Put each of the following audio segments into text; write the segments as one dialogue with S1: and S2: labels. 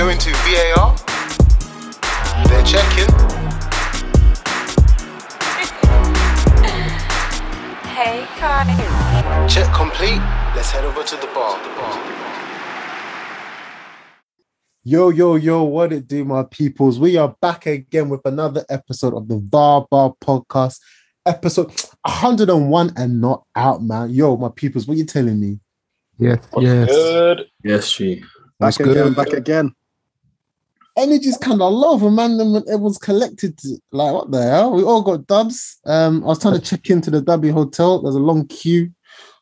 S1: going to VAR. They're checking.
S2: Hey, Kai.
S1: Check complete. Let's head over to the bar. The bar.
S3: Yo, yo, yo, what it do, my peoples? We are back again with another episode of the VAR Bar podcast, episode 101 and not out, man. Yo, my peoples, what you telling me?
S4: Yes, yes.
S5: Good.
S6: Yes, she.
S4: Back
S5: What's
S4: again,
S5: good?
S4: back again.
S3: Energy's kind of low, for man. When was collected, like what the hell? We all got dubs. Um, I was trying to check into the W Hotel. There's a long queue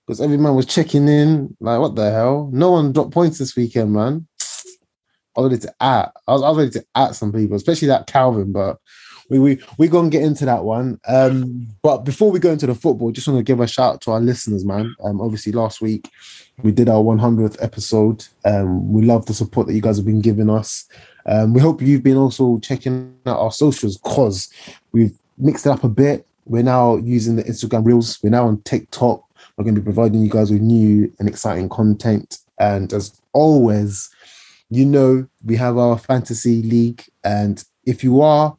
S3: because every man was checking in. Like what the hell? No one dropped points this weekend, man. I was ready to at. I was, I was ready to at some people, especially that Calvin. But we we we gonna get into that one. Um, but before we go into the football, just want to give a shout out to our listeners, man. Um, obviously last week we did our 100th episode. Um, we love the support that you guys have been giving us. Um, we hope you've been also checking out our socials because we've mixed it up a bit. We're now using the Instagram Reels. We're now on TikTok. We're going to be providing you guys with new and exciting content. And as always, you know, we have our fantasy league. And if you are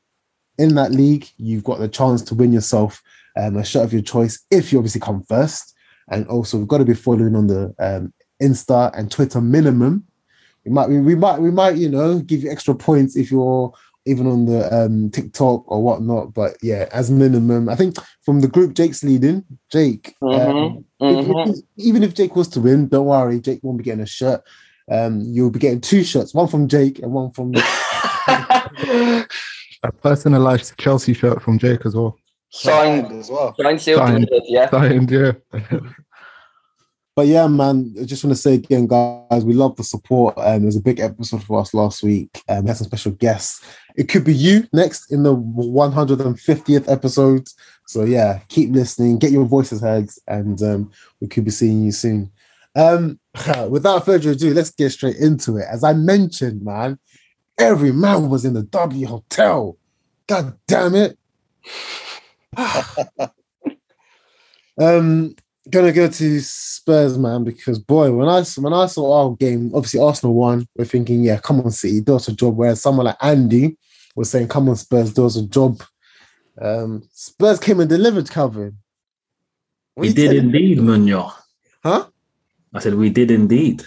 S3: in that league, you've got the chance to win yourself um, a shirt of your choice if you obviously come first. And also, we've got to be following on the um, Insta and Twitter minimum. We might, we, we might, we might, you know, give you extra points if you're even on the um, TikTok or whatnot. But yeah, as minimum, I think from the group Jake's leading, Jake. um, if-
S5: Mhm.
S3: if- even if Jake was to win, don't worry, Jake won't be getting a shirt. Um, you'll be getting two shirts, one from Jake and one from
S4: A personalized Chelsea shirt from Jake as well.
S5: Signed,
S4: as well.
S5: signed, sealed,
S4: Signed.
S5: yeah.
S4: Signed, yeah.
S3: But yeah, man, I just want to say again, guys, we love the support. And um, there's a big episode for us last week. Um, we had some special guests. It could be you next in the 150th episode. So yeah, keep listening, get your voices heard, and um, we could be seeing you soon. Um, without further ado, let's get straight into it. As I mentioned, man, every man was in the W Hotel. God damn it. um, gonna go to Spurs, man, because boy, when I when I saw our game, obviously Arsenal won. We're thinking, yeah, come on, City, do us a job. Whereas someone like Andy was saying, come on, Spurs, do us a job. Um, Spurs came and delivered, Calvin. What
S6: We did indeed, Munyo.
S3: huh?
S6: I said we did indeed.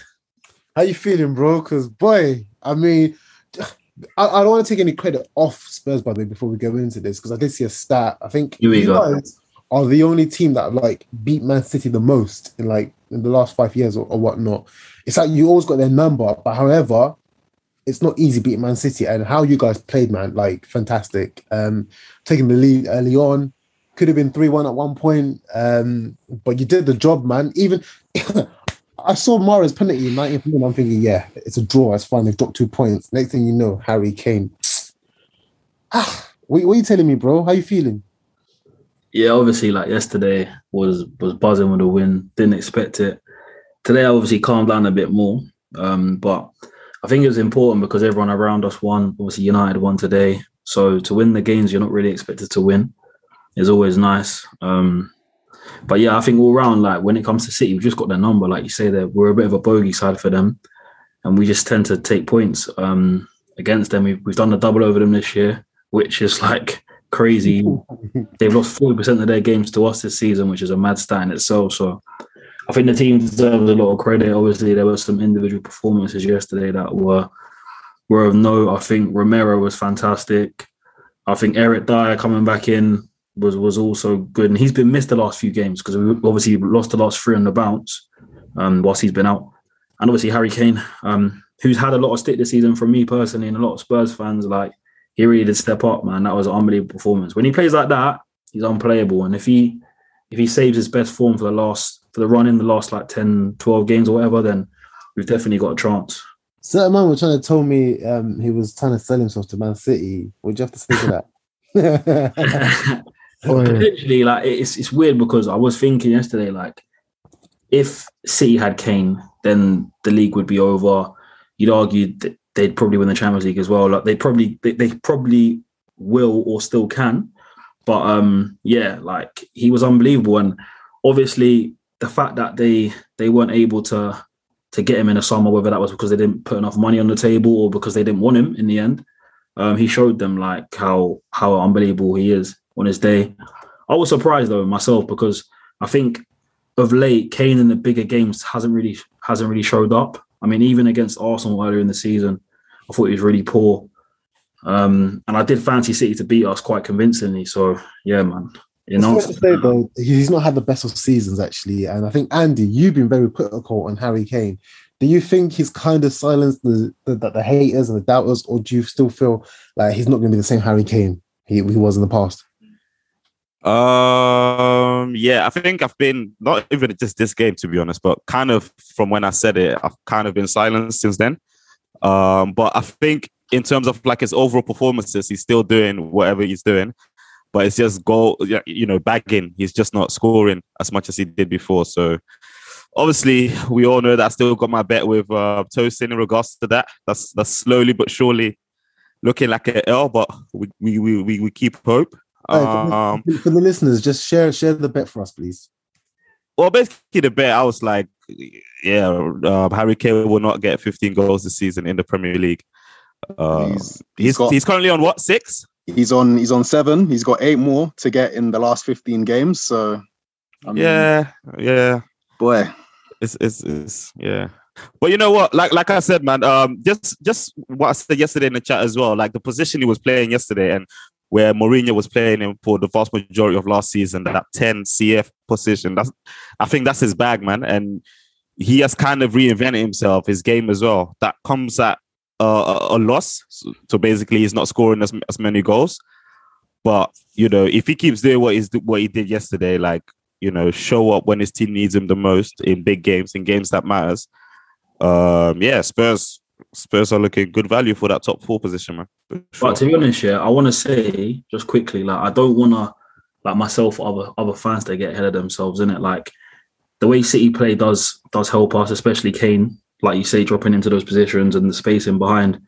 S3: How you feeling, bro? Because boy, I mean, I, I don't want to take any credit off Spurs by the way before we go into this because I did see a stat. I think
S6: Here we
S3: you
S6: go.
S3: guys are the only team that like beat Man City the most in like in the last five years or, or whatnot. It's like you always got their number, but however, it's not easy beating Man City. And how you guys played, man, like fantastic. Um, taking the lead early on. Could have been 3 1 at one point, um, but you did the job, man. Even I saw Mahrez penalty in 19th minute. I'm thinking, yeah, it's a draw. It's fine. They've dropped two points. Next thing you know, Harry Kane. Ah, what, what are you telling me, bro? How are you feeling?
S6: Yeah, obviously, like yesterday was was buzzing with a win. Didn't expect it. Today, I obviously calmed down a bit more. Um, but I think it was important because everyone around us won. Obviously, United won today. So to win the games you're not really expected to win is always nice. Um, but yeah, I think all round, like when it comes to City, we've just got their number. Like you say, that we're a bit of a bogey side for them, and we just tend to take points um, against them. We've, we've done the double over them this year, which is like crazy. They've lost forty percent of their games to us this season, which is a mad stat in itself. So I think the team deserves a lot of credit. Obviously, there were some individual performances yesterday that were were of note. I think Romero was fantastic. I think Eric Dier coming back in was was also good, and he's been missed the last few games because we obviously lost the last three on the bounce um, whilst he's been out, and obviously Harry Kane, um, who's had a lot of stick this season from me personally and a lot of Spurs fans. Like he really did step up, man. That was an unbelievable performance. When he plays like that, he's unplayable, and if he if he saves his best form for the last for the run in the last like 10, 12 games or whatever, then we've definitely got a chance.
S3: Certain man was trying to tell me um, he was trying to sell himself to Man City. Would you have to speak to that?
S6: Potentially, like it's it's weird because I was thinking yesterday, like if City had Kane, then the league would be over. You'd argue that they'd probably win the Champions League as well. Like they probably they, they probably will or still can. But um yeah, like he was unbelievable. And obviously the fact that they they weren't able to to get him in the summer, whether that was because they didn't put enough money on the table or because they didn't want him in the end. Um, he showed them like how how unbelievable he is on his day. I was surprised though myself because I think of late Kane in the bigger games hasn't really hasn't really showed up. I mean, even against Arsenal earlier in the season, I thought he was really poor. Um, and I did fancy City to beat us quite convincingly. So yeah, man. You know,
S3: to say though, he's not had the best of seasons actually, and I think Andy, you've been very critical on Harry Kane. Do you think he's kind of silenced the the, the, haters and the doubters, or do you still feel like he's not going to be the same Harry Kane he, he was in the past?
S5: Um, yeah, I think I've been not even just this game to be honest, but kind of from when I said it, I've kind of been silenced since then. Um, but I think in terms of like his overall performances, he's still doing whatever he's doing, but it's just goal, you know, bagging. He's just not scoring as much as he did before. So obviously, we all know that I still got my bet with uh, Tosin in regards to that. That's that's slowly but surely looking like an L, but we we, we, we keep hope.
S3: Hey, for, the,
S5: Um,
S3: for the listeners, just share share the bet for us, please.
S5: well, basically the bet I was like, yeah, um, Harry Kane will not get 15 goals this season in the Premier League. Uh,
S1: He's-
S5: he's
S1: he's
S5: he's, currently on what six?
S1: He's on he's on seven. He's got eight more to get in the last 15 games. So I mean,
S5: yeah, yeah.
S1: boy.
S5: It's, it's it's yeah. But you know what? Like like I said, man. Um, just just what I said yesterday in the chat as well. Like the position he was playing yesterday, and where Mourinho was playing him for the vast majority of last season, that 10 CF position. That's I think that's his bag, man. And he has kind of reinvented himself, his game as well. That comes at uh, a, loss. So, so basically, he's not scoring as, as many goals. But you know, if he keeps doing what he's what he did yesterday, like you know, show up when his team needs him the most in big games, in games that matters. Um, yeah, Spurs Spurs are looking good value for that top four position, man. Sure.
S6: But to be honest, yeah, I want to say just quickly, like I don't want to, like myself, or other other fans, they get ahead of themselves in it. Like the way City play does does help us, especially Kane, like you say, dropping into those positions and the spacing behind.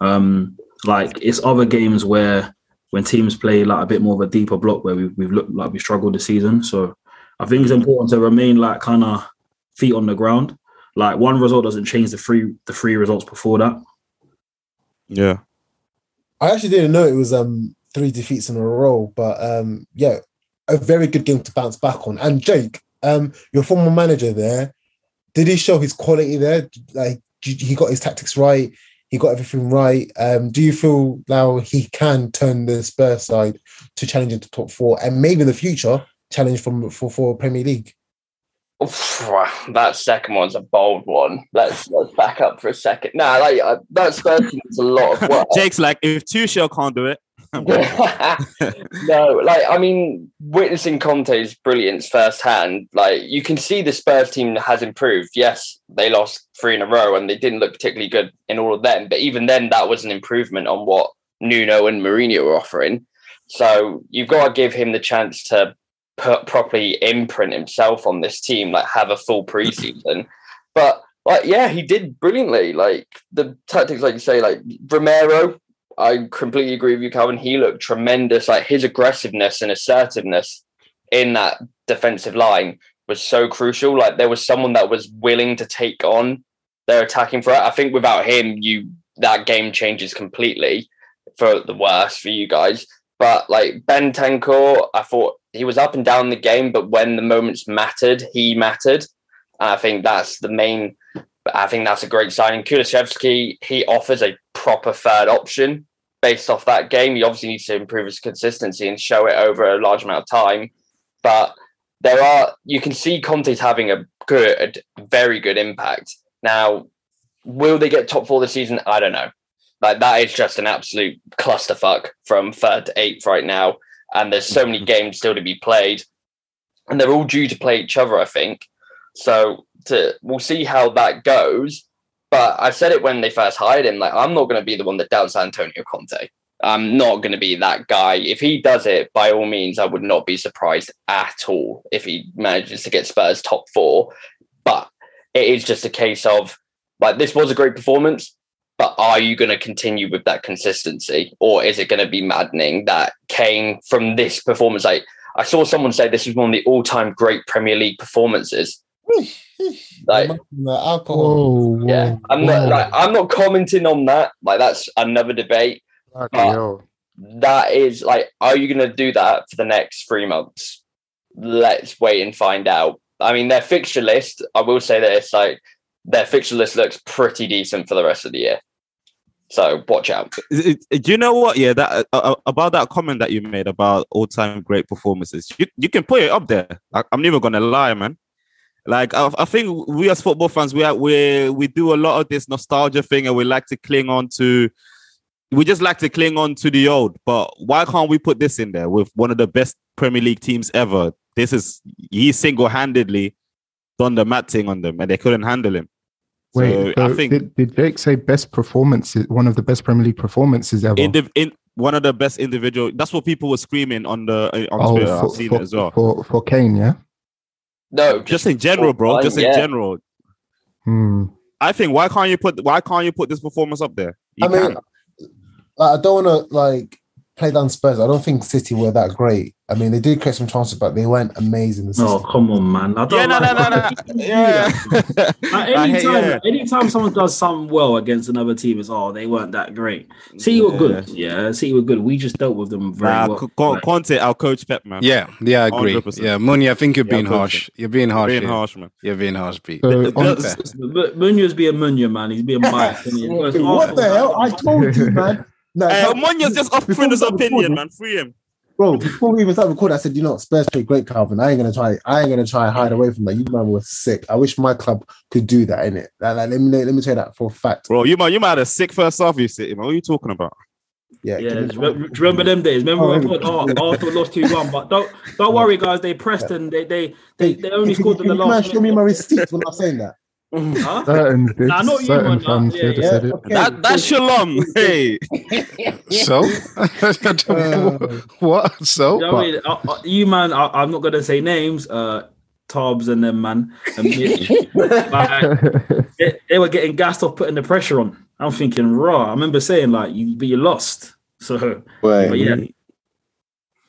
S6: Um, like it's other games where when teams play like a bit more of a deeper block where we, we've looked like we struggled this season. So I think it's important to remain like kind of feet on the ground. Like one result doesn't change the three the three results before that.
S5: yeah.
S3: I actually didn't know it was um three defeats in a row, but um yeah, a very good game to bounce back on. And Jake, um, your former manager there, did he show his quality there? Like he got his tactics right, he got everything right. Um, do you feel now he can turn the Spurs side to challenge into top four and maybe in the future challenge from for for Premier League?
S7: That second one's a bold one. Let's let's back up for a second. Nah, like uh, that Spurs team is a lot of work.
S5: Jake's like, if two Tuchel can't do it,
S7: no, like I mean, witnessing Conte's brilliance firsthand, like you can see the Spurs team has improved. Yes, they lost three in a row and they didn't look particularly good in all of them, but even then, that was an improvement on what Nuno and Mourinho were offering. So you've got to give him the chance to put properly imprint himself on this team, like have a full preseason. but like, yeah, he did brilliantly. Like the tactics, like you say, like Romero, I completely agree with you, Calvin. He looked tremendous. Like his aggressiveness and assertiveness in that defensive line was so crucial. Like there was someone that was willing to take on their attacking threat. I think without him, you that game changes completely for the worse for you guys. But like Bentancur, I thought he was up and down the game, but when the moments mattered, he mattered. And I think that's the main. I think that's a great signing. Kulusevski, he offers a proper third option based off that game. He obviously needs to improve his consistency and show it over a large amount of time. But there are you can see Conte's having a good, very good impact. Now, will they get top four this season? I don't know. Like that is just an absolute clusterfuck from third to eighth right now. And there's so many games still to be played. And they're all due to play each other, I think. So to we'll see how that goes. But I said it when they first hired him, like I'm not gonna be the one that doubts Antonio Conte. I'm not going to be that guy. If he does it, by all means, I would not be surprised at all if he manages to get Spurs top four. But it is just a case of like this was a great performance, but are you going to continue with that consistency, or is it going to be maddening that Kane from this performance? Like I saw someone say this was one of the all-time great Premier League performances. Like,
S3: alcohol.
S4: Whoa,
S7: yeah,
S4: whoa,
S7: I'm not like I'm not commenting on that. Like that's another debate. But- That is like, are you going to do that for the next three months? Let's wait and find out. I mean, their fixture list. I will say that it's like their fixture list looks pretty decent for the rest of the year. So watch out.
S5: Do you know what? Yeah, that uh, uh, about that comment that you made about all-time great performances. You you can put it up there. I, I'm never gonna lie, man. Like I, I think we as football fans, we are, we we do a lot of this nostalgia thing, and we like to cling on to. We just like to cling on to the old, but why can't we put this in there with one of the best Premier League teams ever? This is he single-handedly done the mat thing on them, and they couldn't handle him.
S4: Wait,
S5: So I think
S4: did, did Jake say best performances? One of the best Premier League performances ever.
S5: indiv- in one of the best individual. That's what people were screaming on the uh, on
S4: oh,
S5: Twitter.
S4: for,
S5: I've seen
S4: for,
S5: it as well.
S4: for for Kane, yeah.
S7: No,
S5: just in general, bro.
S7: fine,
S5: Just in
S7: yeah.
S5: general.
S4: Hmm.
S5: I think why can't you put why can't you put this performance up there? You
S3: I mean,
S5: can.
S3: like, I don't want to like play down Spurs. I don't think City were that great. I mean, they did create some chances, but they weren't amazing. The
S6: No,
S3: system.
S6: come on, man. I don't
S5: yeah, no, no, no, no. Yeah.
S6: Like,
S5: I hate-
S6: anytime,
S5: yeah.
S6: anytime someone does something well against another team, it's oh they weren't that great. City were good, yeah. City were good. We just dealt with them very
S5: Nah,
S6: well.
S5: C- Con-
S6: Like,
S5: Conte, our coach Pep, man.
S8: Yeah, yeah, I agree.
S5: 100%.
S8: Yeah, Mooney, I think you're
S5: Yeah,
S8: being
S5: 100%.
S8: harsh. You're being harsh.
S5: being
S8: here.
S5: harsh, man.
S8: You're being harsh, Pete.
S4: So
S5: The-
S4: on,
S5: the-
S6: M- Munya's being Munya, man. He's being biased. he? Whereas
S3: what the hell?
S6: Arsenal-
S3: I told you, man. No,
S5: Uh,
S3: no,
S5: Munya's just
S3: before
S5: offering
S3: we
S5: his opinion, man. Free him.
S3: bro. Before we even start recording, I said, you know, what, Spurs played great, Calvin. I ain't gonna try. I ain't gonna try and hide away from that. You man were sick. I wish my club could do that. In it, like, like, let me let me tell you that for a fact.
S5: Bro, you might you might have a sick first half, you City, man. What are you talking about?
S3: Yeah,
S6: Yeah,
S3: give
S6: do you remember, remember them days? Remember
S3: Oh,
S6: when
S3: yeah.
S6: oh, Arsenal lost two one, but don't don't worry, guys. They pressed and they they they, they only
S3: Can-
S6: scored in the last.
S3: show me my receipts when I'm saying that.
S6: Huh?
S4: certain did,
S6: Nah, not
S4: certain
S6: man,
S4: fans
S6: yeah,
S3: yeah,
S4: said it.
S3: okay.
S5: That that's Shalom. Hey.
S8: So, what? So,
S6: You know what I mean? Uh, uh, you man, I, I'm not gonna say names. Uh, Tarbs and them man, and Mitch, like, they, they were getting gassed off, putting the pressure on. I'm thinking, raw. I remember saying like, you but you lost. So,
S1: Wait,
S6: but yeah,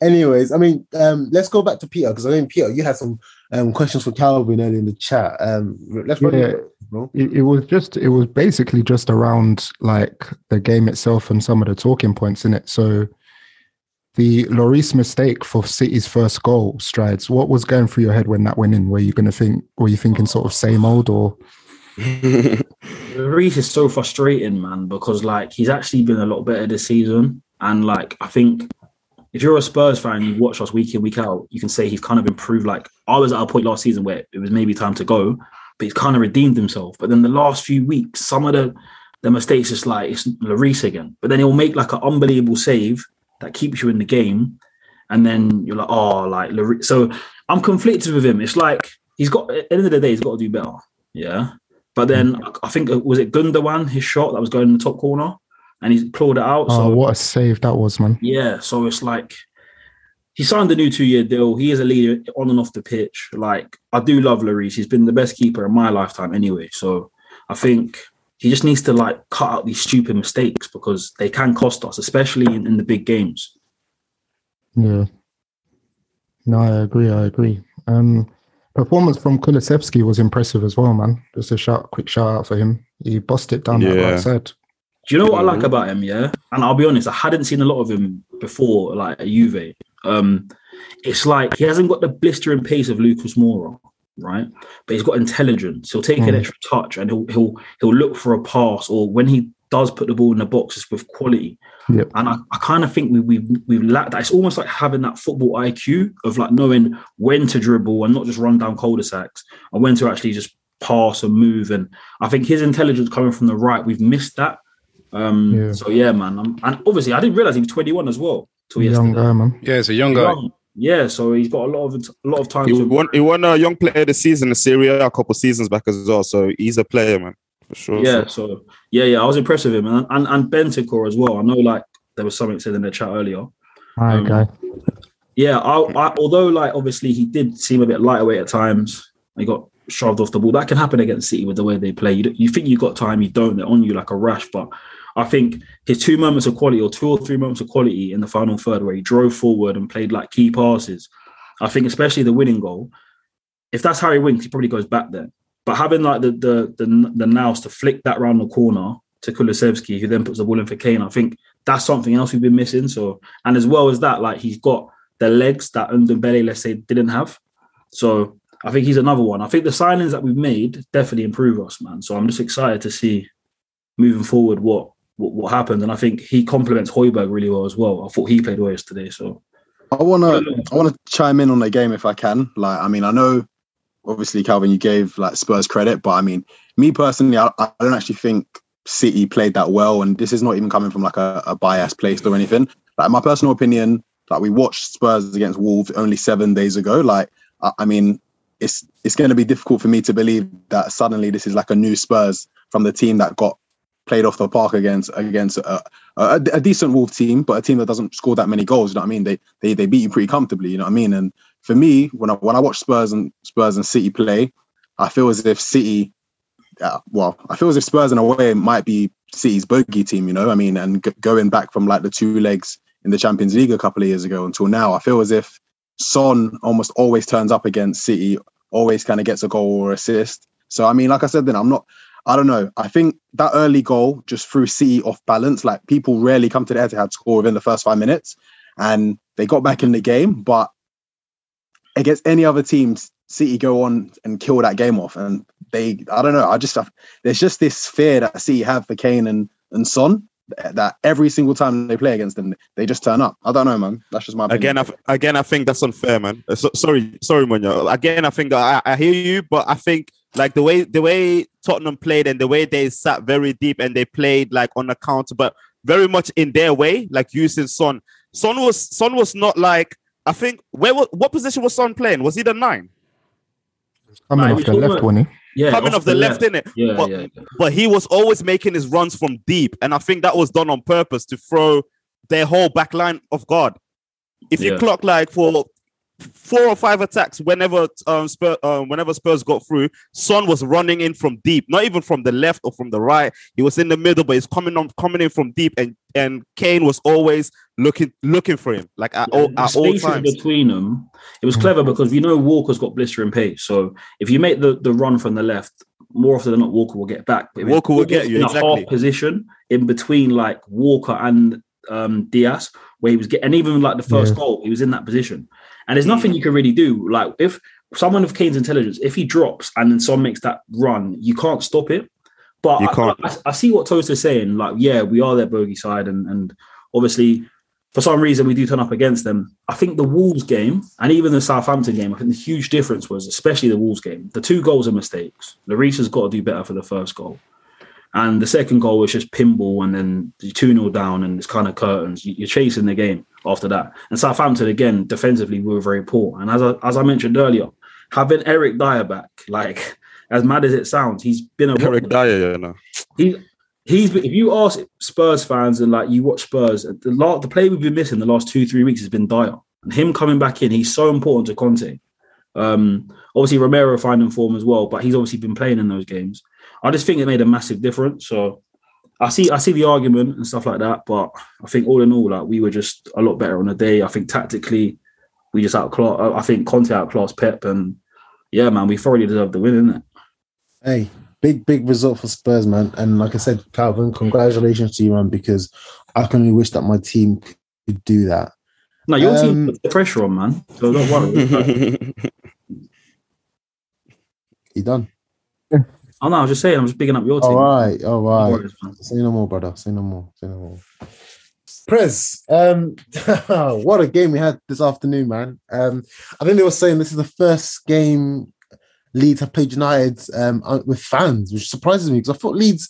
S3: Anyways, I mean, um, let's go back to Peter because I think Peter, you had some um, questions for Calvin earlier in the chat. Um, let's run
S4: Yeah.
S3: it,
S4: it, it was just it was basically just around like the game itself and some of the talking points in it so the Lloris mistake for City's first goal strides what was going through your head when that went in? Were you going to think were you thinking sort of same old or?
S6: Reese is so frustrating, man, because like he's actually been a lot better this season, and like I think if you're a Spurs fan, you watch us week in week out, you can say he's kind of improved. Like I was at a point last season where it was maybe time to go, but he's kind of redeemed himself. But then the last few weeks, some of the the mistakes just like it's Lloris again. But then he'll make like an unbelievable save that keeps you in the game, and then you're like, oh, like Lloris. So I'm conflicted with him. It's like he's got at the end of the day, he's got to do better. Yeah. But then hmm. I think was it Gundogan his shot that was going in the top corner, and he clawed it out.
S4: oh
S6: So
S4: what a save that was man
S6: yeah, so it's like he signed a new two-year deal. He is a leader on and off the pitch. Like I do love Lloris. He's been the best keeper in my lifetime anyway. So I think he just needs to like cut out these stupid mistakes because they can cost us, especially in, in the big games.
S4: yeah no I agree I agree um performance from Kulusevski was impressive as well man just a shout quick shout out for him he bossed it down that
S5: Yeah.
S4: right side
S6: Do you know what I like
S5: Mhm.
S6: about him? Yeah, and I'll be honest, I hadn't seen a lot of him before, like at Juve. Um, it's like he hasn't got the blistering pace of Lucas Moura, right? But he's got intelligence. He'll take an
S4: Mm.
S6: extra touch and he'll he'll he'll look for a pass, or when he does put the ball in the box, it's with quality.
S4: Yep.
S6: And I, I kind of think we we we've lacked that. It's almost like having that football IQ of like knowing when to dribble and not just run down cul-de-sacs, and when to actually just pass and move. And I think his intelligence coming from the right, we've missed that. Um,
S4: Yeah.
S6: So yeah, man. I'm, and obviously, I didn't realize he was 21 as well. Till
S4: young
S6: yesterday.
S4: guy man
S8: yeah, it's a young guy.
S6: Young. Yeah, so he's got a lot of a lot of time.
S5: He
S6: to
S5: won, he won a young player of the season in Syria a couple seasons back as well. So he's a player, man, for sure.
S6: yeah, so yeah, yeah, I was impressed with him, and and, and Bentancur as well. I know, like there was something said in the chat earlier.
S4: hi
S6: Um,
S4: guy
S6: Yeah, I, I, although like obviously he did seem a bit lightweight at times. He got shoved off the ball. That can happen against City with the way they play. You, you think you got time, you don't. They're on you like a rash. But I think his two moments of quality, or two or three moments of quality in the final third, where he drove forward and played like key passes. I think especially the winning goal. if that's Harry Winks, he probably goes back there. But having like the the the, the to flick that round the corner to Kulusevski, who then puts the ball in for Kane, I think that's something else we've been missing. So, and as well as that, like he's got the legs that Ndombele, let's say, didn't have. So I think he's another one. I think the signings that we've made definitely improve us, man. So I'm just excited to see moving forward what what, what happens. And I think he complements Højbjerg really well as well. I thought he played well yesterday. So
S1: I wanna I wanna chime in on the game if I can. Like, I mean, I know obviously Calvin, you gave like Spurs credit, but I mean, me personally, I, I don't actually think City played that well, and this is not even coming from like a, a bias placed or anything. Like my personal opinion, like we watched Spurs against Wolves only seven days ago. Like, I, I mean, it's it's going to be difficult for me to believe that suddenly this is like a new Spurs from the team that got played off the park against against a, a, a decent Wolf team, but a team that doesn't score that many goals. You know what I mean? They they they beat you pretty comfortably. You know what I mean? And for me, when I when I watch Spurs and Spurs and City play, I feel as if City, uh, well, I feel as if Spurs in a way might be City's bogey team. You know, I mean, and g- going back from like the two legs in the Champions League a couple of years ago until now, I feel as if Son almost always turns up against City, always kind of gets a goal or assist. So I mean, like I said, then I'm not. I don't know. I think that early goal just threw City off balance. Like people rarely come to the Etihad score within the first five minutes, and they got back in the game. But against any other teams, City go on and kill that game off, and they. I don't know. I just there's just this fear that City have for Kane and and Son that every single time they play against them, they just turn up. I don't know, man. That's just my opinion.
S5: Again, I, again, I think that's unfair, man. So, sorry, sorry, Munya. Again, I think I, I hear you, but I think like the way the way Tottenham played and the way they sat very deep and they played like on the counter, but very much in their way, like using Son. Son was Son was not like I think where wa- what position was Son playing? Was he the nine?
S4: Coming
S6: Nah,
S4: off the left
S6: it.
S4: one, eh?
S6: yeah,
S5: Coming off the left, in it.
S6: Yeah,
S5: but,
S6: yeah, yeah.
S5: but he was always making his runs from deep, and I think that was done on purpose to throw their whole back line off guard. If you clock like for four or five attacks, whenever um, Spurs, um, whenever Spurs got through, Son was running in from deep, not even from the left or from the right. He was in the middle, but he's coming on, coming in from deep, and and Kane was always looking looking for him, like at, all,
S6: the
S5: at all times.
S6: between them. It was clever because we know Walker's got blistering pace. So if you make the, the run from the left, more often than not, Walker will get back. But
S5: Walker will get you,
S6: in a
S5: exactly.
S6: half position in between like Walker and um, Dias, where he was getting, and even like the first
S4: Yeah.
S6: goal, he was in that position. And there's nothing you can really do. Like if someone of Kane's intelligence, if he drops and then someone makes that run, you can't stop it. But I-
S5: can't.
S6: I, I see what Toaster's saying. Like, yeah, we are their bogey side, and and obviously for some reason we do turn up against them. I think the Wolves game and even the Southampton game, I think the huge difference was, especially the Wolves game, the two goals are mistakes. Lloris has got to do better for the first goal. And the second goal was just pinball, and then you 2 0 down, and it's kind of curtains. You- You're chasing the game after that. And Southampton, again, defensively, we were very poor. And as I, as I mentioned earlier, having Eric Dier back, like, as mad as it sounds, he's been a
S5: Eric Dier, you know.
S6: he he's if you ask Spurs fans and like you watch Spurs, the la- the play we've been missing the last two three weeks has been Dier, and him coming back in, he's so important to Conte. Um, obviously Romero finding form as well, but he's obviously been playing in those games. I just think it made a massive difference. So I see I see the argument and stuff like that, but I think all in all, like we were just a lot better on the day. I think tactically, we just outclassed. I think Conte outclassed Pep, and yeah, man, we thoroughly deserved the win, isn't it?
S3: Hey, big big result for Spurs, man. And like I said, Calvin, congratulations to you, man, because I can only wish that my team could do that.
S6: No, your team
S3: Um,
S6: put the pressure on, man. So don't worry.
S3: You done?
S6: Oh no, I was just saying, I'm just bigging up your team.
S3: All right, all right.
S6: No
S3: right.
S6: worries, man.
S3: Say no more, brother. Say no more. Say no more. Prez, um, what a game we had this afternoon, man. Um, I think they were saying this is the first game Leeds have played United um, uh, with fans, which surprises me because I thought Leeds.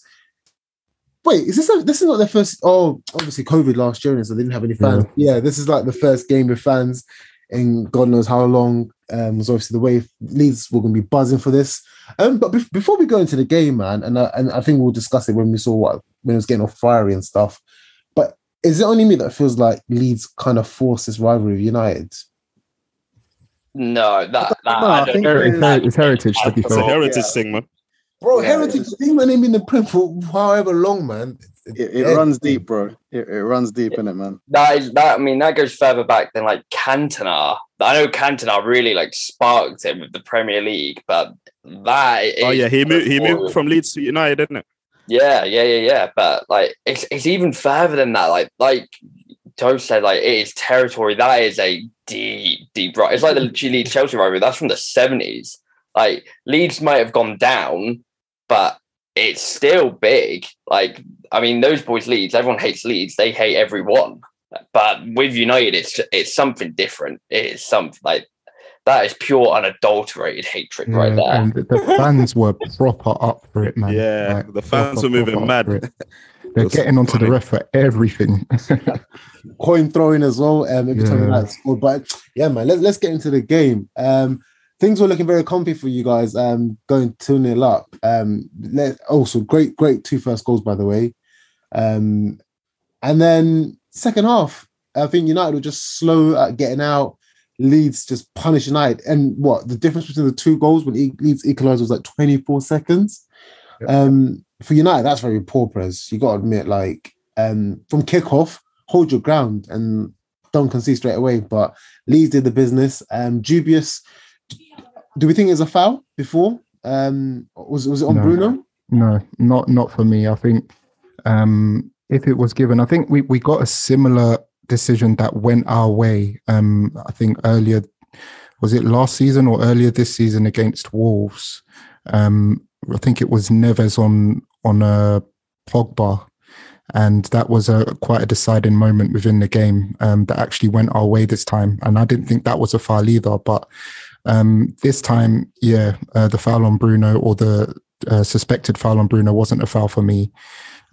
S3: Wait, is this this is not their first? Oh, obviously COVID last year, and so they didn't have any fans. Yeah. this is like the first game with fans in God knows how long. Um, was obviously the way Leeds were going to be buzzing for this. Um, but bef- before we go into the game, man, and I, and I think we'll discuss it when we saw what when it was getting all fiery and stuff. But is it only me that feels like Leeds kind of forced this rivalry with United?
S7: No, that, that
S1: No,
S7: I
S1: I
S7: don't
S1: think.
S4: It's, it's heritage
S5: It's a heritage
S1: Yeah.
S5: thing, man.
S3: Bro,
S1: Yeah,
S3: Heritage
S1: it's-
S3: team and him in the print for however long, man.
S1: It, it runs deep, bro. It, it runs deep in it, man.
S7: That is that. I mean, that goes further back than like Cantona. I know Cantona really like sparked it with the Premier League, but that.
S5: Oh yeah, he moved. He
S7: before-
S5: moved from Leeds to United, didn't it?
S7: Yeah, yeah, yeah, yeah. But like, it's it's even further than that. Like, like Joe said, like it is territory. That is a deep, deep right. It's like the Leeds Chelsea rivalry. That's from the seventies. Like Leeds might have gone down, but it's still big. Like, I mean, those boys Leeds. Everyone hates Leeds. They hate everyone. But with United, it's it's something different. It is something like that is pure unadulterated hatred right there.
S4: and the fans were proper up for it, man.
S5: Yeah,
S4: Like,
S5: the fans
S4: proper,
S5: were moving mad.
S4: They're
S5: was
S4: getting onto
S5: funny.
S4: the ref for everything.
S3: coin throwing as well. Um, every time
S4: Yeah.
S3: Scored. But yeah, man, let's let's get into the game. Um, things were looking very comfy for you guys. Um, going two 0 up. Um, let, also great, great two first goals by the way. Um, and then second half, I think United were just slow at getting out. Leeds just punished United, and what the difference between the two goals when E- Leeds equalised was like twenty four seconds. Um, for United, that's very poor press. You got to admit, like um, from kickoff, hold your ground and don't concede straight away. But Leeds did the business. Um, dubious. Do we think it's a foul before? Um, was was it on
S4: No.
S3: Bruno?
S4: No, not not for me. I think um, if it was given, I think we, we got a similar decision that went our way. Um, I think earlier, was it last season or earlier this season against Wolves? Um, I think it was Neves on on a Pogba, and that was a quite a deciding moment within the game um, that actually went our way this time. And I didn't think that was a foul either, but um, this time, yeah, uh, the foul on Bruno or the uh, suspected foul on Bruno wasn't a foul for me.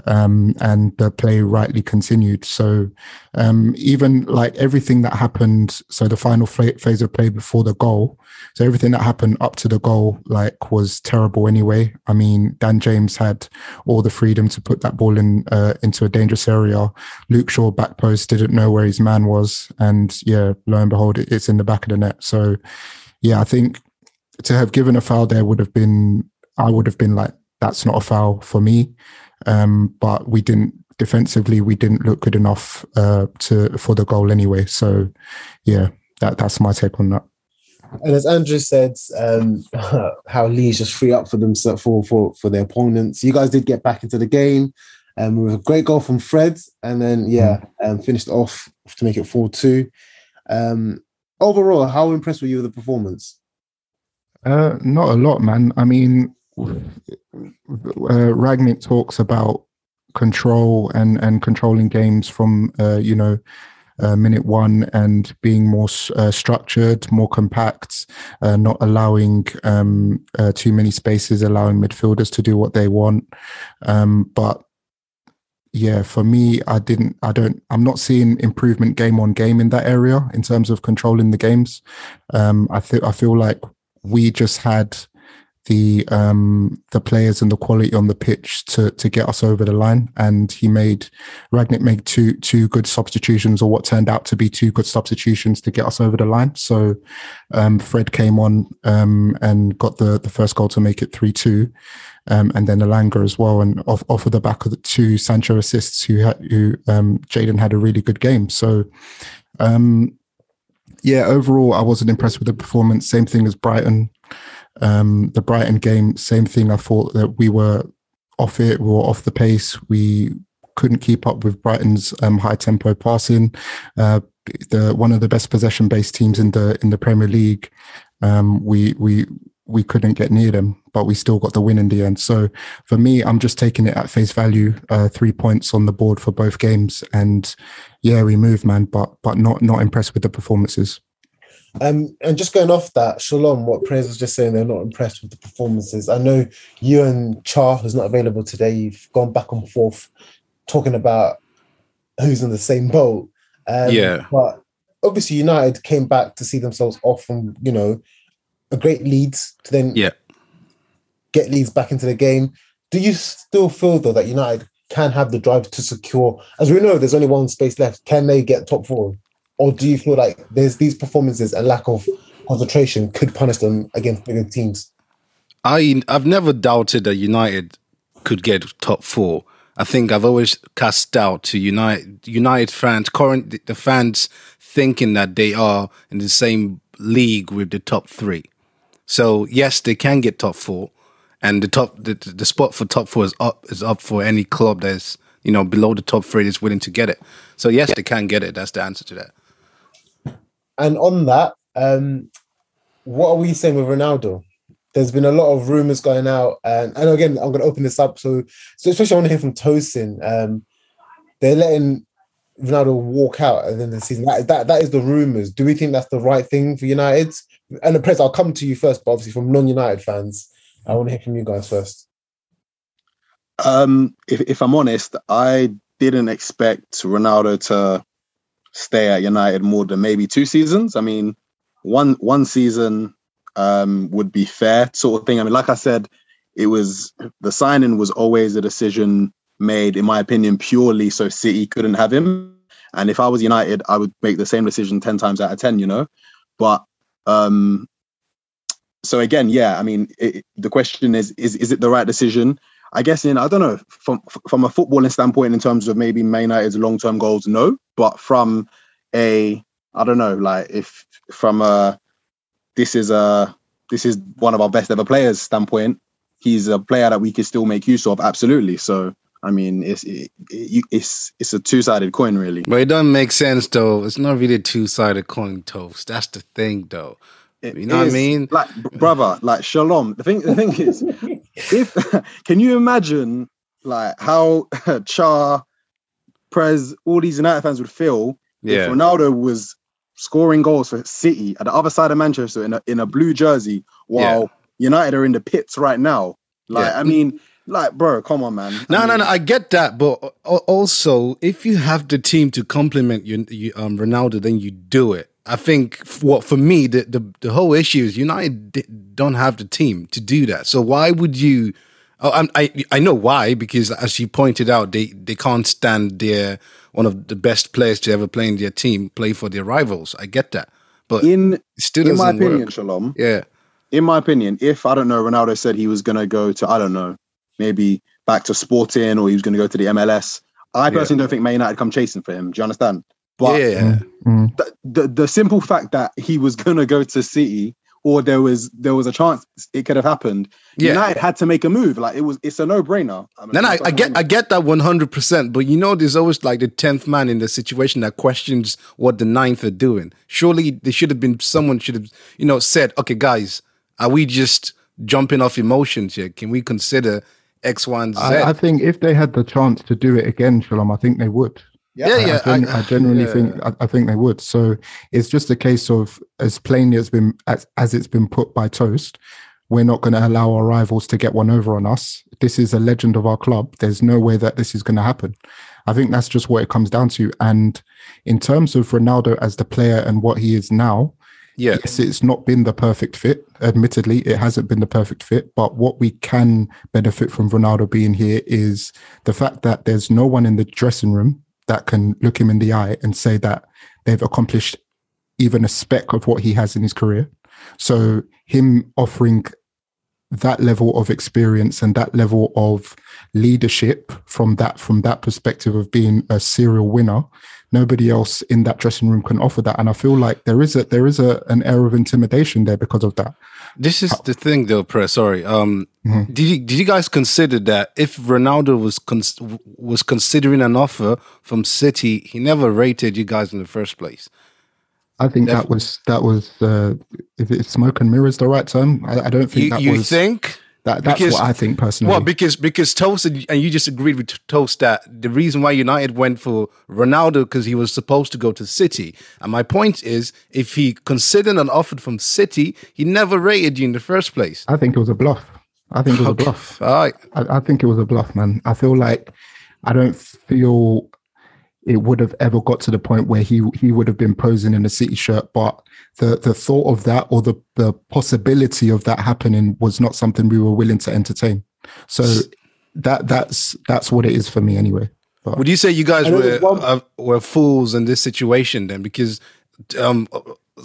S4: Um, and the play rightly continued. So um, even like everything that happened, so the final phase of play before the goal, so everything that happened up to the goal, like was terrible anyway. I mean, Dan James had all the freedom to put that ball in uh, into a dangerous area. Luke Shaw back post didn't know where his man was, and yeah, lo and behold, it's in the back of the net. So yeah, I think to have given a foul there would have been, I would have been like, that's not a foul for me. Um, but we didn't defensively, we didn't look good enough uh, to for the goal anyway. So yeah, that that's my take on that.
S3: And as Andrew said, um, how Leeds just free up for themselves for, for for their opponents. You guys did get back into the game, um, with a great goal from Fred, and then yeah, um, finished off to make it four two. Um, overall, how impressed were you with the performance?
S4: Uh, not a lot, man. I mean, uh, Rangnick talks about control and and controlling games from uh, you know uh, minute one and being more uh, structured, more compact, uh, not allowing um, uh, too many spaces, allowing midfielders to do what they want. Um, but yeah, for me, I didn't, I don't, I'm not seeing improvement game on game in that area in terms of controlling the games. Um, I think I feel like we just had the um the players and the quality on the pitch to to get us over the line. And he made Rangnick made two two good substitutions or what turned out to be two good substitutions to get us over the line. So um Fred came on um and got the the first goal to make it 3-2 um and then Elanga as well and off off of the back of the two Sancho assists who had who um Jaden had a really good game so um yeah overall I wasn't impressed with the performance same thing as Brighton um, the Brighton game, same thing. I thought that we were off it, we were off the pace. We couldn't keep up with Brighton's um, high tempo passing. Uh, the one of the best possession based teams in the in the Premier League. Um, we we we couldn't get near them, but we still got the win in the end. So for me, I'm just taking it at face value. Uh, three points on the board for both games, and yeah, we moved, man. But but not not impressed with the performances.
S3: Um, and just going off that, Shalom, what Praise was just saying, they're not impressed with the performances. I know you and Char, who's not available today, you've gone back and forth talking about who's in the same boat. Um,
S8: Yeah.
S3: But obviously, United came back to see themselves off from, you know, a great lead to then
S8: Yeah.
S3: get leads back into the game. Do you still feel, though, that United can have the drive to secure, as we know, there's only one space left, can they get top four? Or do you feel like there's these performances and lack of concentration could punish them against bigger teams?
S8: I I've never doubted that United could get top four. I think I've always cast doubt to United United fans, current the fans thinking that they are in the same league with the top three. So yes, they can get top four, and the top the, the spot for top four is up is up for any club that's you know below the top three that's willing to get it. So yes, they can get it. That's the answer to that.
S3: And on that, um, what are we saying with Ronaldo? There's been a lot of rumors going out, and, and again, I'm going to open this up. So, so especially I want to hear from Tosin. Um, they're letting Ronaldo walk out at the end of the season. That, that that is the rumors. Do we think that's the right thing for United? And the press, I'll come to you first, but obviously from non-United fans, I want to hear from you guys first.
S1: Um, if, if I'm honest, I didn't expect Ronaldo to stay at United more than maybe two seasons. I mean, one one season um, would be fair, sort of thing. I mean, like I said, it was the signing was always a decision made, in my opinion, purely so City couldn't have him. And if I was United, I would make the same decision ten times out of ten, you know. But um, so again, yeah, I mean, it, the question is, is is it the right decision? I guess in I don't know from from a footballing standpoint in terms of maybe Man United's long term goals, no. But from a I don't know, like if from a this is a this is one of our best ever players standpoint, he's a player that we can still make use of, absolutely. So I mean, it's it, it, it's it's a two sided coin, really.
S8: But it doesn't make sense though. It's not really a two sided coin toast. That's the thing though.
S1: It
S8: You know what I mean?
S1: Like, brother, like shalom. The thing, the thing is, if can you imagine like how Char, Prez, all these United fans would feel
S8: Yeah.
S1: if Ronaldo was scoring goals for City at the other side of Manchester in a in a blue jersey while United are in the pits right now? Like,
S8: Yeah.
S1: I mean, like, bro, come on, man.
S8: No,
S1: I
S8: no,
S1: mean,
S8: no. I get that, but also, if you have the team to complement you, you um, Ronaldo, then you do it. I think what for me, the, the the whole issue is United don't have the team to do that. So why would you? Oh, I I know why because as you pointed out, they they can't stand their one of the best players to ever play in their team play for their rivals. I get that, but
S1: in
S8: still
S1: in my opinion,
S8: work.
S1: Shalom,
S8: Yeah,
S1: in my opinion, if I don't know, Ronaldo said he was gonna go to I don't know, maybe back to Sporting or he was gonna go to the MLS. I
S8: Yeah.
S1: personally don't think Man United come chasing for him. Do you understand? But
S8: yeah.
S4: Mm.
S1: the, the the simple fact that he was gonna go to City or there was there was a chance it could have happened.
S8: Yeah.
S1: United had to make a move. Like it was it's a no brainer.
S8: Then I, I get I get that one hundred percent, but you know, there's always like the tenth man in the situation that questions what the ninth are doing. Surely there should have been someone should have you know said, okay, guys, are we just jumping off emotions here? Can we consider X, Y, and Z?
S4: I, I think if they had the chance to do it again, Shalom, I think they would.
S8: yeah,
S4: I-
S8: yeah.
S4: I, gen- I genuinely
S8: yeah.
S4: think I, I think they would. So it's just a case of as plainly as been as, as it's been put by Toast, we're not going to allow our rivals to get one over on us. This is a legend of our club. There's no way that this is going to happen. I think that's just what it comes down to. And in terms of Ronaldo as the player and what he is now,
S8: yeah,
S4: yes, it's not been the perfect fit. Admittedly, it hasn't been the perfect fit. But what we can benefit from Ronaldo being here is the fact that there's no one in the dressing room that can look him in the eye and say that they've accomplished even a speck of what he has in his career. So him offering that level of experience and that level of leadership from that from that perspective of being a serial winner nobody else in that dressing room can offer that and i feel like there is a there is a an air of intimidation there because of that
S8: This is the thing, though, Press. Sorry. Um,
S4: Mhm.
S8: did you did you guys consider that if Ronaldo was cons- was considering an offer from City, he never rated you guys in the first place?
S4: i think
S8: Def-
S4: that was that was uh if it's smoke and mirrors the right term i, I don't think
S8: You,
S4: that
S8: you
S4: was
S8: think?
S4: That that's
S8: because-
S4: what i think personally
S8: Well, because because Toast and and you just agreed with Toast that the reason why United went for Ronaldo because he was supposed to go to City. And my point is, if he considered an offer from City, he never rated you in the first place.
S4: i think it was a bluff i think it was a bluff
S8: All right.
S4: I, I think it was a bluff, man. I feel like I don't feel it would have ever got to the point where he he would have been posing in a city shirt, but the the thought of that or the the possibility of that happening was not something we were willing to entertain. So that that's that's what it is for me anyway. But
S8: Would you say you guys were
S3: one-
S8: uh, were fools in this situation then? Because um,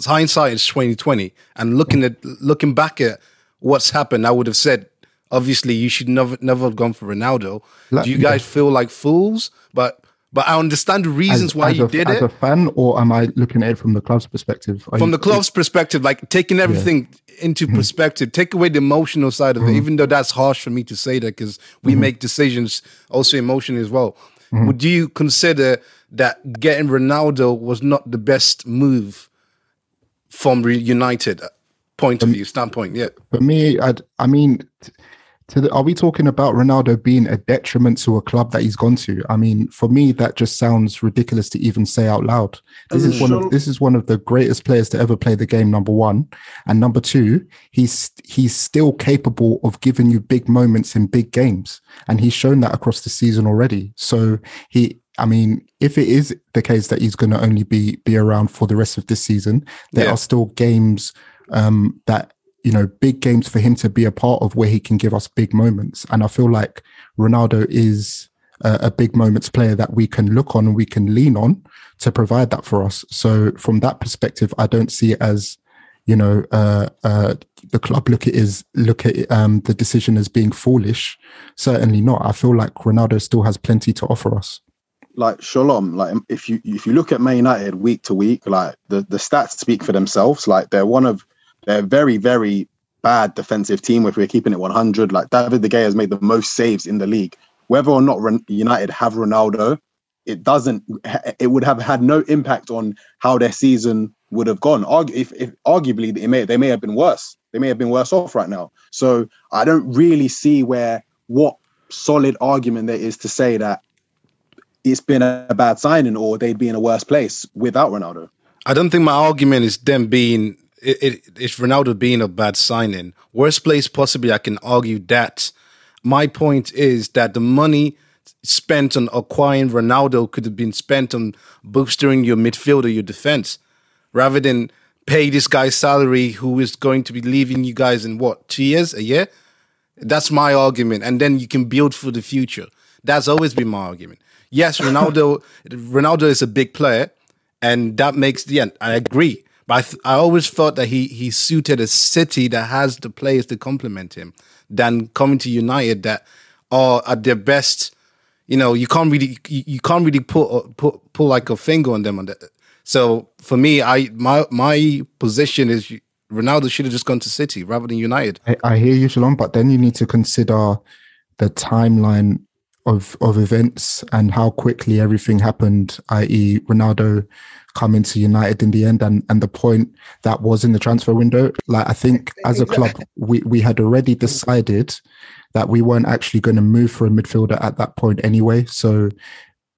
S8: hindsight is twenty twenty, and looking at looking back at what's happened, I would have said, obviously, you should never never have gone for Ronaldo. Do you guys feel like fools? But but I understand the reasons
S4: as,
S8: why
S4: as
S8: you
S4: a,
S8: did
S4: as
S8: it.
S4: a fan, or am I looking at it from the club's perspective? Are
S8: from
S4: you-
S8: the club's perspective, like taking everything into
S4: Mm-hmm.
S8: perspective, take away the emotional side of it, even though that's harsh for me to say that because we
S4: Mm-hmm.
S8: make decisions also emotionally as well. Would you consider that getting Ronaldo was not the best move from United point of
S4: Um,
S8: view standpoint? Yeah.
S4: For me, I I mean, t- the, are we talking about Ronaldo being a detriment to a club that he's gone to? I mean, for me, that just sounds ridiculous to even say out loud. This is one of this is one of the greatest players to ever play the game. Number one, and number two, he's he's still capable of giving you big moments in big games, and he's shown that across the season already. So he. I mean, if it is the case that he's going to only be be around for the rest of this season, there
S8: Yeah.
S4: are still games um, that you know big games for him to be a part of where he can give us big moments. And I feel like Ronaldo is a, a big moments player that we can look on and we can lean on to provide that for us. So from that perspective, I don't see it as you know uh, uh, the club look at is look at um, the decision as being foolish. Certainly not. I feel like Ronaldo still has plenty to offer us.
S1: like Shalom, like if you if you look at Man United week to week, like the the stats speak for themselves. Like they're one of they're very very bad defensive team. If we're keeping it 100, like David De Gea has made the most saves in the league. Whether or not United have Ronaldo, it doesn't. It would have had no impact on how their season would have gone. Argu- if, if arguably they may they may have been worse. They may have been worse off right now. So I don't really see where what solid argument there is to say that it's been a bad signing or they'd be in a worse place without Ronaldo.
S8: I don't think my argument is them being it, it, it's Ronaldo being a bad signing. Worst place possibly, I can argue that. My point is that the money spent on acquiring Ronaldo could have been spent on boosting your midfielder, your defense, rather than pay this guy's salary who is going to be leaving you guys in what two years, a year. That's my argument, and then you can build for the future. That's always been my argument. Yes, Ronaldo. Ronaldo is a big player, and that makes the end. I agree, I, th- I always thought that he he suited a city that has the players to complement him, than coming to United that are at their best. You know, you can't really you, you can't really put uh, put pull like a finger on them on that. So for me, I my my position is Ronaldo should have just gone to City rather than United.
S4: I, I hear you, Shalom, but then you need to consider the timeline of of events and how quickly everything happened, i.e., Ronaldo coming to United in the end and, and the point that was in the transfer window. Like I think as a club, we, we had already decided that we weren't actually going to move for a midfielder at that point anyway. So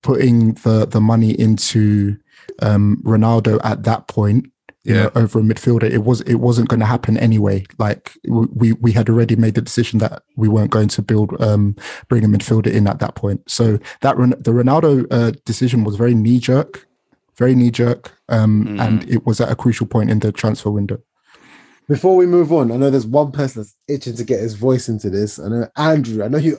S4: putting the the money into um, Ronaldo at that point you
S8: Yeah.
S4: know, over a midfielder. It was it wasn't going to happen anyway. Like we we had already made the decision that we weren't going to build um bring a midfielder in at that point. So that the Ronaldo uh, decision was very knee jerk, very knee jerk, um, and it was at a crucial point in the transfer window.
S3: Before we move on, I know there's one person that's itching to get his voice into this. I know Andrew. I know you.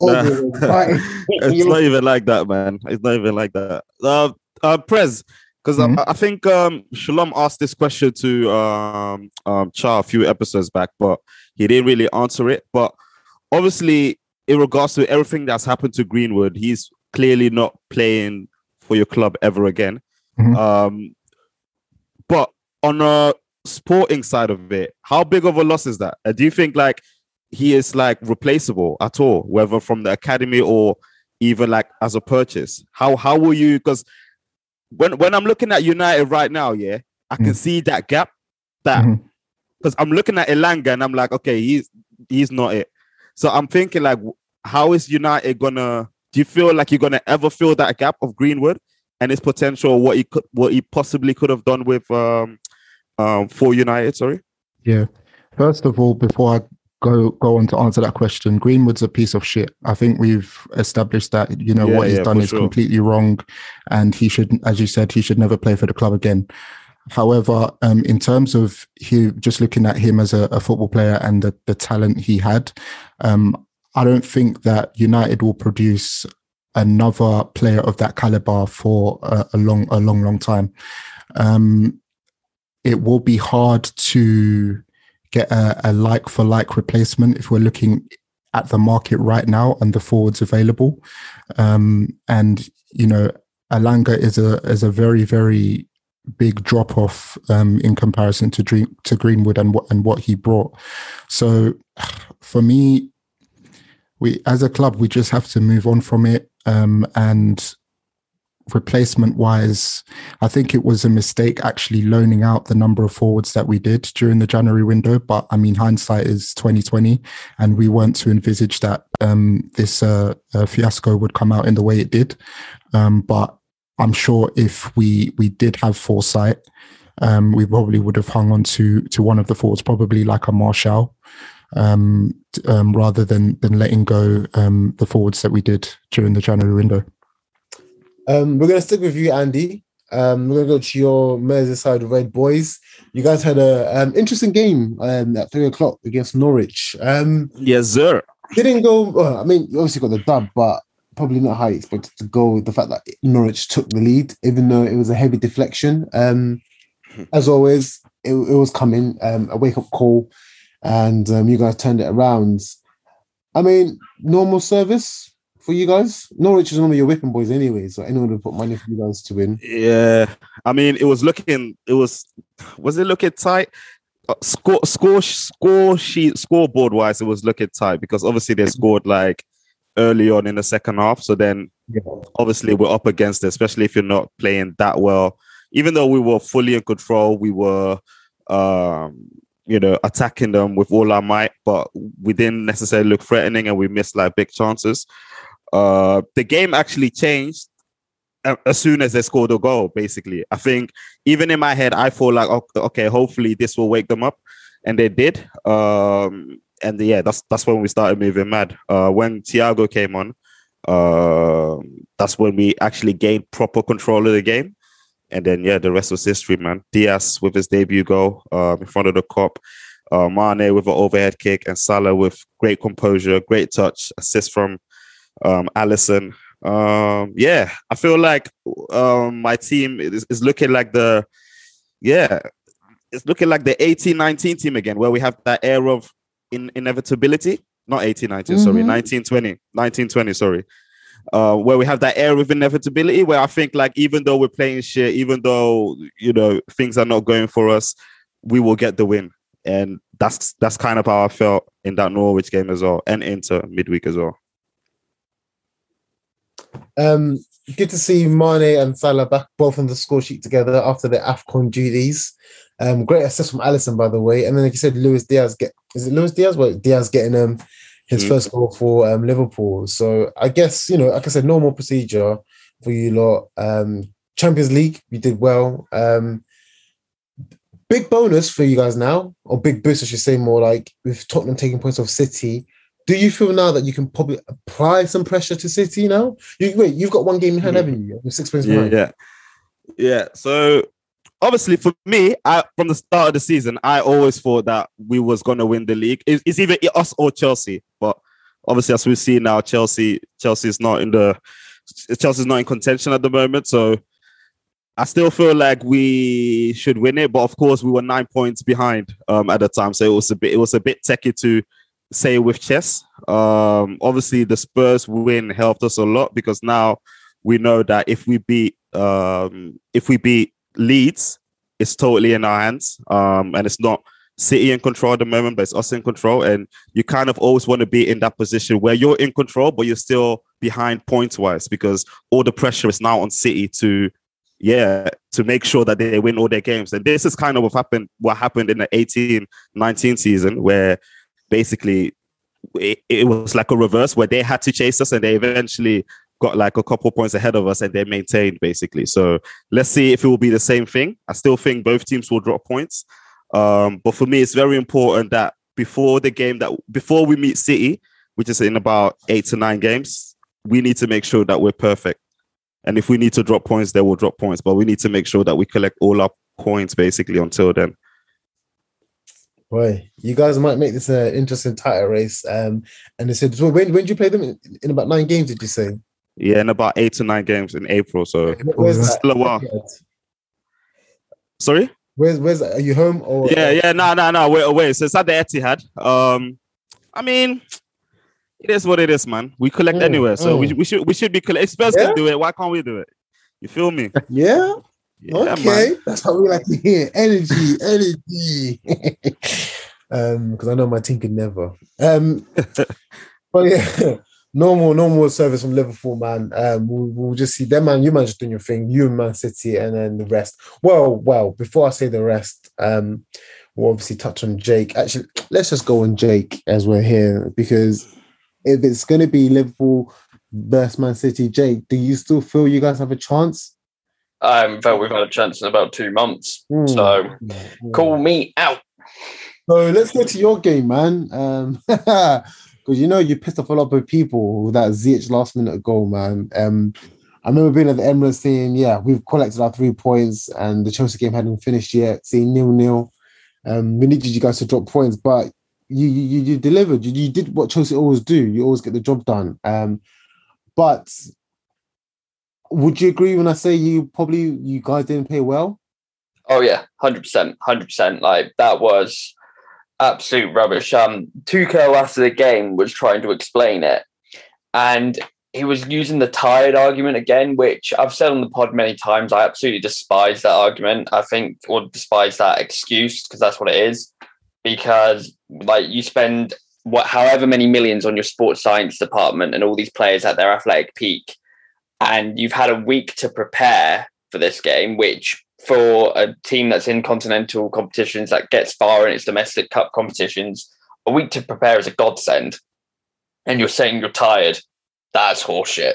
S3: Aubrey was fighting.
S5: it's not even like that, man. It's not even like that. Uh, uh Prez, because
S4: Mhm.
S5: I, I think um Shalom asked this question to um um Char a few episodes back, but he didn't really answer it. But obviously, in regards to everything that's happened to Greenwood, he's clearly not playing for your club ever again.
S4: Mhm.
S5: Um, but on a sporting side of it, how big of a loss is that? Uh, do you think like he is like replaceable at all, whether from the academy or even like as a purchase? How how will you? Because when when I'm looking at United right now, yeah, I can
S4: Mm.
S5: see that gap. That because I'm looking at Elanga and I'm like, okay, he's he's not it. So I'm thinking like, how is United gonna? Do you feel like you're gonna ever fill that gap of Greenwood and his potential? What he could, what he possibly could have done with um um for United? Sorry.
S4: Yeah. First of all, before I go go on to answer that question, Greenwood's a piece of shit. I think we've established that you know
S5: Yeah,
S4: what he's
S5: yeah,
S4: done is
S5: sure.
S4: completely wrong, and he should, as you said, he should never play for the club again. However, um, in terms of he just looking at him as a, a football player and the, the talent he had, um, I don't think that United will produce another player of that caliber for a, a long, a long, long time. Um, it will be hard to get a, a like for like replacement if we're looking at the market right now and the forwards available. Um, and you know, Elanga is a is a very very big drop off um, in comparison to Dream, to Greenwood and what and what he brought. So for me, we as a club we just have to move on from it um, and replacement wise, I think it was a mistake actually loaning out the number of forwards that we did during the January window. But I mean, hindsight is twenty twenty, and we weren't to envisage that um, this uh, uh, fiasco would come out in the way it did. Um, but I'm sure if we we did have foresight, um, we probably would have hung on to to one of the forwards, probably like a Martial. Um, um, rather than than letting go um, the forwards that we did during the January window.
S3: Um, we're gonna stick with you, Andy. Um, we're gonna go to your Merseyside Red Boys. You guys had a um, interesting game um, at three o'clock against Norwich. Um,
S5: Yes, sir.
S3: didn't go. Well, I mean, you obviously got the dub, but probably not how you expected to go. The fact that Norwich took the lead, even though it was a heavy deflection. Um, as always, it, it was coming um, a wake up call, and um, you guys turned it around. I mean, normal service for you guys. Norwich is normally your whipping boys anyway, so anyone would put money for you guys to win.
S5: Yeah, I mean, it was looking. It was. Was it looking tight? Uh, Score, score, score sheet, scoreboard wise, it was looking tight because obviously they scored like early on in the second half. So then, obviously, we're up against it, especially if you're not playing that well. Even though we were fully in control, we were, um, you know, attacking them with all our might, but we didn't necessarily look threatening, and we missed like big chances. Uh, the game actually changed as soon as they scored a goal. Basically, I think even in my head, I thought like, okay, okay hopefully this will wake them up, and they did. Um, and yeah, that's that's when we started moving mad. Uh, when Thiago came on, uh, that's when we actually gained proper control of the game. And then yeah, the rest was history, man. Diaz with his debut goal um, in front of the Kop, uh, Mane with an overhead kick, and Salah with great composure, great touch, assist from um, Alisson. Um, yeah, I feel like um, my team is, is looking like the yeah, it's looking like the 18-19 team again, where we have that air of in, inevitability. Not 18-19, sorry,
S3: Mhm.
S5: 19-20, 19-20, sorry. Uh, where we have that air of inevitability, where I think like even though we're playing shit, even though you know things are not going for us, we will get the win. And that's that's kind of how I felt in that Norwich game as well, and into midweek as well.
S3: Um, good to see Mane and Salah back both on the score sheet together after their AFCON duties. Um, great assist from Alisson, by the way. And then, like you said, Luis Diaz get is it Luis Diaz? Well, Diaz getting um his
S5: Mm.
S3: first goal for um Liverpool. So I guess you know, like I said, normal procedure for you lot. Um, Champions League, you did well. Um, big bonus for you guys now, or big boost, I should say, more like with Tottenham taking points off City. Do you feel now that you can probably apply some pressure to City now? You, wait, you've got one game in hand,
S5: Mhm.
S3: haven't you? You're six points
S5: Yeah,
S3: behind.
S5: yeah, yeah. So obviously, for me, I from the start of the season, I always thought that we was gonna win the league. It's, it's either us or Chelsea, but obviously, as we see now, Chelsea Chelsea is not in the Chelsea's not in contention at the moment. So I still feel like we should win it, but of course, we were nine points behind um, at the time, so it was a bit it was a bit techy to say with chess. Um, obviously, the Spurs win helped us a lot because now we know that if we beat um, if we beat Leeds, it's totally in our hands, um, and it's not City in control at the moment, but it's us in control. And you kind of always want to be in that position where you're in control, but you're still behind points wise because all the pressure is now on City to yeah to make sure that they win all their games and this is kind of what happened what happened in the 18 19 season where basically it, it was like a reverse where they had to chase us and they eventually got like a couple points ahead of us and they maintained basically so let's see if it will be the same thing i still think both teams will drop points um, but for me it's very important that before the game that before we meet city which is in about eight to nine games we need to make sure that we're perfect and if we need to drop points, they will drop points. But we need to make sure that we collect all our points basically until then.
S3: Boy, you guys might make this an interesting title race. Um, and they said, so when when did you play them in, in about nine games? Did you say?
S5: Yeah, in about eight to nine games in April. So
S3: Where's that?
S5: still a while. Sorry?
S3: Where's where's are you home or
S5: Yeah, yeah, no, no, no. We're away. So it's at the Etihad. Um, I mean, it is what it is, man. We collect
S3: Mm,
S5: anywhere, so we,
S3: mm.
S5: we should we should be collect. If Spurs
S3: Yeah?
S5: can do it, why can't we do it? You feel me?
S3: Yeah.
S5: Yeah,
S3: okay,
S5: man.
S3: that's what we like to hear. Energy, energy. um, because I know my team could never. Um, but yeah, normal, normal service from Liverpool, man. Um, we'll, we'll just see them, man. You man just doing your thing. You and Man City, and then the rest. Well, well. Before I say the rest, um, we'll obviously touch on Jake. Actually, let's just go on Jake as we're here because if it's going to be Liverpool versus Man City, Jake, do you still feel you guys have a chance?
S7: I haven't felt we've had a chance in about two months.
S3: Hmm.
S7: So
S3: Hmm.
S7: call me out.
S3: So let's go to your game, man. Um, because you know you pissed off a lot of people with that Ziyech last minute goal, man. Um, I remember being at the Emirates saying, "Yeah, we've collected our three points, and the Chelsea game hadn't finished yet." Saying nil nil. Um, we needed you guys to drop points, but you you, you delivered. You, you did what Chelsea always do. You always get the job done. Um, but would you agree when I say you probably you guys didn't play well?
S7: Oh yeah, hundred percent, hundred percent. Like that was absolute rubbish. Um, Tuchel after the game was trying to explain it, and he was using the tired argument again, which I've said on the pod many times. I absolutely despise that argument. I think, or despise that excuse because that's what it is. Because like you spend what however many millions on your sports science department and all these players at their athletic peak, and you've had a week to prepare for this game, which for a team that's in continental competitions that gets far in its domestic cup competitions, a week to prepare is a godsend. And you're saying you're tired. That's horseshit.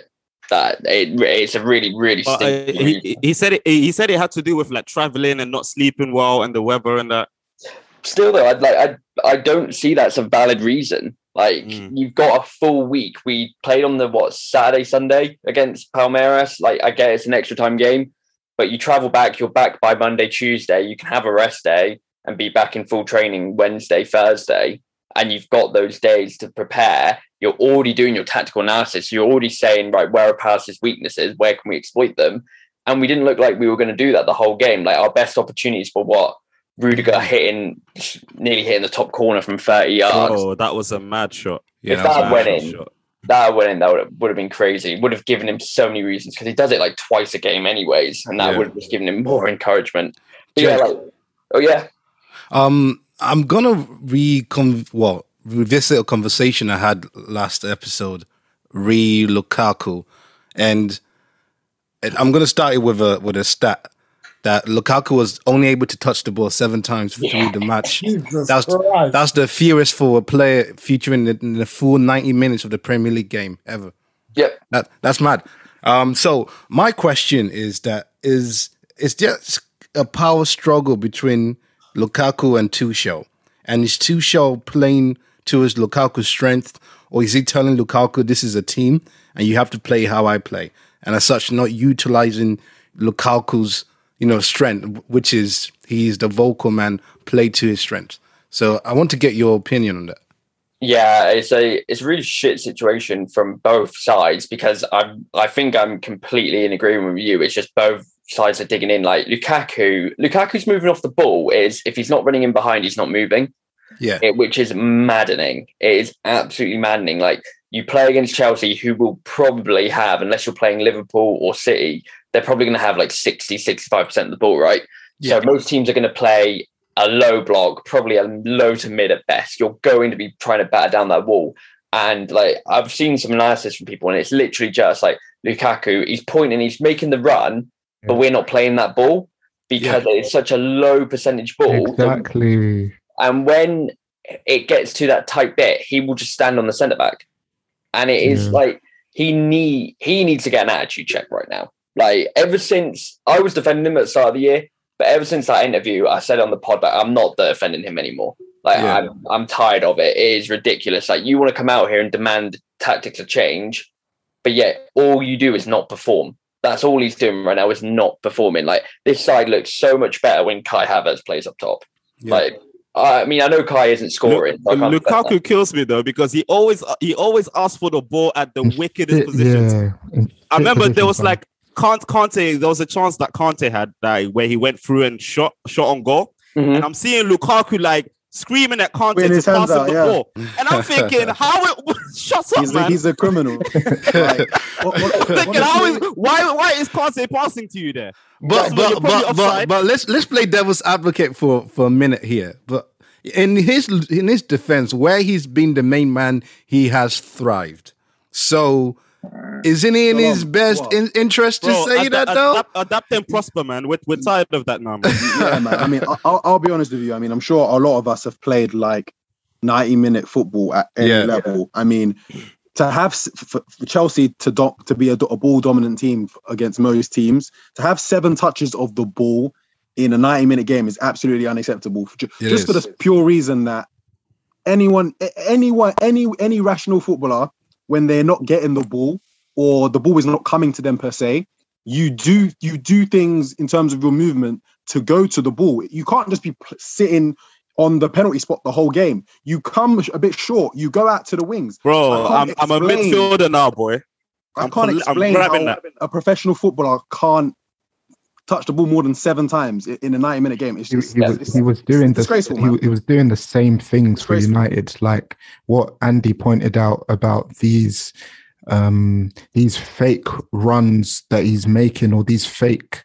S7: That it, it's a really, really
S5: uh, he, he said it. He said it had to do with like traveling and not sleeping well and the weather and that.
S7: Still though, I'd like I I don't see that's a valid reason. Like
S5: Mm.
S7: you've got a full week. We played on the what Saturday, Sunday against Palmeiras. Like I get it's an extra time game, but you travel back, you're back by Monday, Tuesday. You can have a rest day and be back in full training Wednesday, Thursday, and you've got those days to prepare. You're already doing your tactical analysis. You're already saying, right, where are Palace's weaknesses? Where can we exploit them? And we didn't look like we were going to do that the whole game. Like our best opportunities for what Rudiger hitting, nearly hitting the top corner from 30 yards.
S5: Oh, that was a mad shot.
S8: Yeah,
S7: If
S8: that
S7: that went in,
S5: shot.
S7: That in, that would have, would have been crazy. Would have given him so many reasons because he does it like twice a game, anyways, and that
S8: Yeah.
S7: would have just given him more encouragement. Yeah, like, oh yeah,
S8: Um, I'm gonna recon well revisit a conversation I had last episode, re Lukaku, and and I'm gonna start it with a with a stat that Lukaku was only able to touch the ball seven times through
S7: Yeah.
S8: the match.
S3: Jesus
S8: That's
S3: Christ.
S8: that's the fewest for a player featuring in the, in the full 90 minutes of the Premier League game ever.
S7: yep.
S8: That that's mad. Um, so my question is that is is just a power struggle between Lukaku and Tuchel, and is Tuchel playing to his Lukaku's strength, or is he telling Lukaku this is a team and you have to play how I play, and as such not utilizing Lukaku's you know strength, which is he's the vocal man, play to his strength. So I want to get your opinion on that.
S7: Yeah, it's a it's a really shit situation from both sides because I'm I think I'm completely in agreement with you. It's just both sides are digging in. Like Lukaku, Lukaku's moving off the ball is if he's not running in behind, he's not moving.
S8: Yeah,
S7: it, which is maddening. It is absolutely maddening. Like you play against Chelsea, who will probably have, unless you're playing Liverpool or City, they're probably going to have like 60, 65% of the ball, right?
S8: Yeah.
S7: So most teams are going to play a low block, probably a low to mid at best. You're going to be trying to batter down that wall. And like I've seen some analysis from people, and it's literally just like Lukaku, he's pointing, he's making the run, but we're not playing that ball because it's such a low percentage ball.
S4: Exactly.
S7: and when it gets to that tight bit, he will just stand on the centre back. And it is
S4: Yeah.
S7: like he need he needs to get an attitude check right now. Like ever since I was defending him at the start of the year, but ever since that interview, I said on the pod that I'm not defending him anymore. Like
S8: Yeah.
S7: I'm I'm tired of it. It is ridiculous. Like you want to come out here and demand tactics of change, but yet all you do is not perform. That's all he's doing right now is not performing. Like this side looks so much better when Kai Havertz plays up top.
S8: Yeah.
S7: Like I mean, I know Kai isn't scoring. so I can't defend that.
S5: Lukaku kills me though because he always he always asks for the ball at the wickedest positions.
S4: Yeah.
S5: I remember there was
S4: fine.
S5: like Kante, Kante, there was a chance that Kante had that where he went through and shot shot on goal,
S7: Mhm.
S5: and I'm seeing Lukaku like screaming at Kante
S1: Putting
S5: to pass him
S1: out,
S5: the
S1: yeah.
S5: ball, and I'm thinking, how? It, shut up,
S1: He's a,
S5: man.
S1: he's a criminal. Like, what- what-
S5: thinking, how is, why why is Kante passing to you there?
S8: But
S5: That's
S8: but but, but but let's let's play devil's advocate for for a minute here. But in his in his defense, where he's been the main man, he has thrived. So isn't it in
S1: Hold
S8: his best in, interest to
S5: Bro,
S8: say
S5: ad-
S8: that
S5: ad-
S8: though?
S5: Adapt, adapt and prosper, man. We're, we're tired of that now, man.
S1: yeah, man. I mean, I- I'll, I'll be honest with you. I mean, I'm sure a lot of us have played like 90 minute football at any
S8: Yeah.
S1: level. I mean, to have for, for Chelsea to do, to be a, a ball dominant team against most teams, to have seven touches of the ball in a 90 minute game is absolutely unacceptable. Ju-
S8: It
S1: Just for the pure reason that anyone, anyone, any any rational footballer, when they're not getting the ball or the ball is not coming to them per se, you do you do things in terms of your movement to go to the ball. You can't just be sitting on the penalty spot the whole game. You come a bit short. You go out to the wings.
S5: Bro,
S1: I
S5: I'm, I'm a midfielder now, boy.
S1: I
S5: I'm
S1: can't
S5: col- I'm
S1: explain how
S5: that.
S1: a professional footballer can't touch the ball more than seven times in a 90 minute game. It's
S4: he,
S1: just
S4: he was,
S1: it's-
S4: he was doing the
S1: disgraceful,
S4: he, he was doing the same things for United, like what Andy pointed out about these um these fake runs that he's making or these fake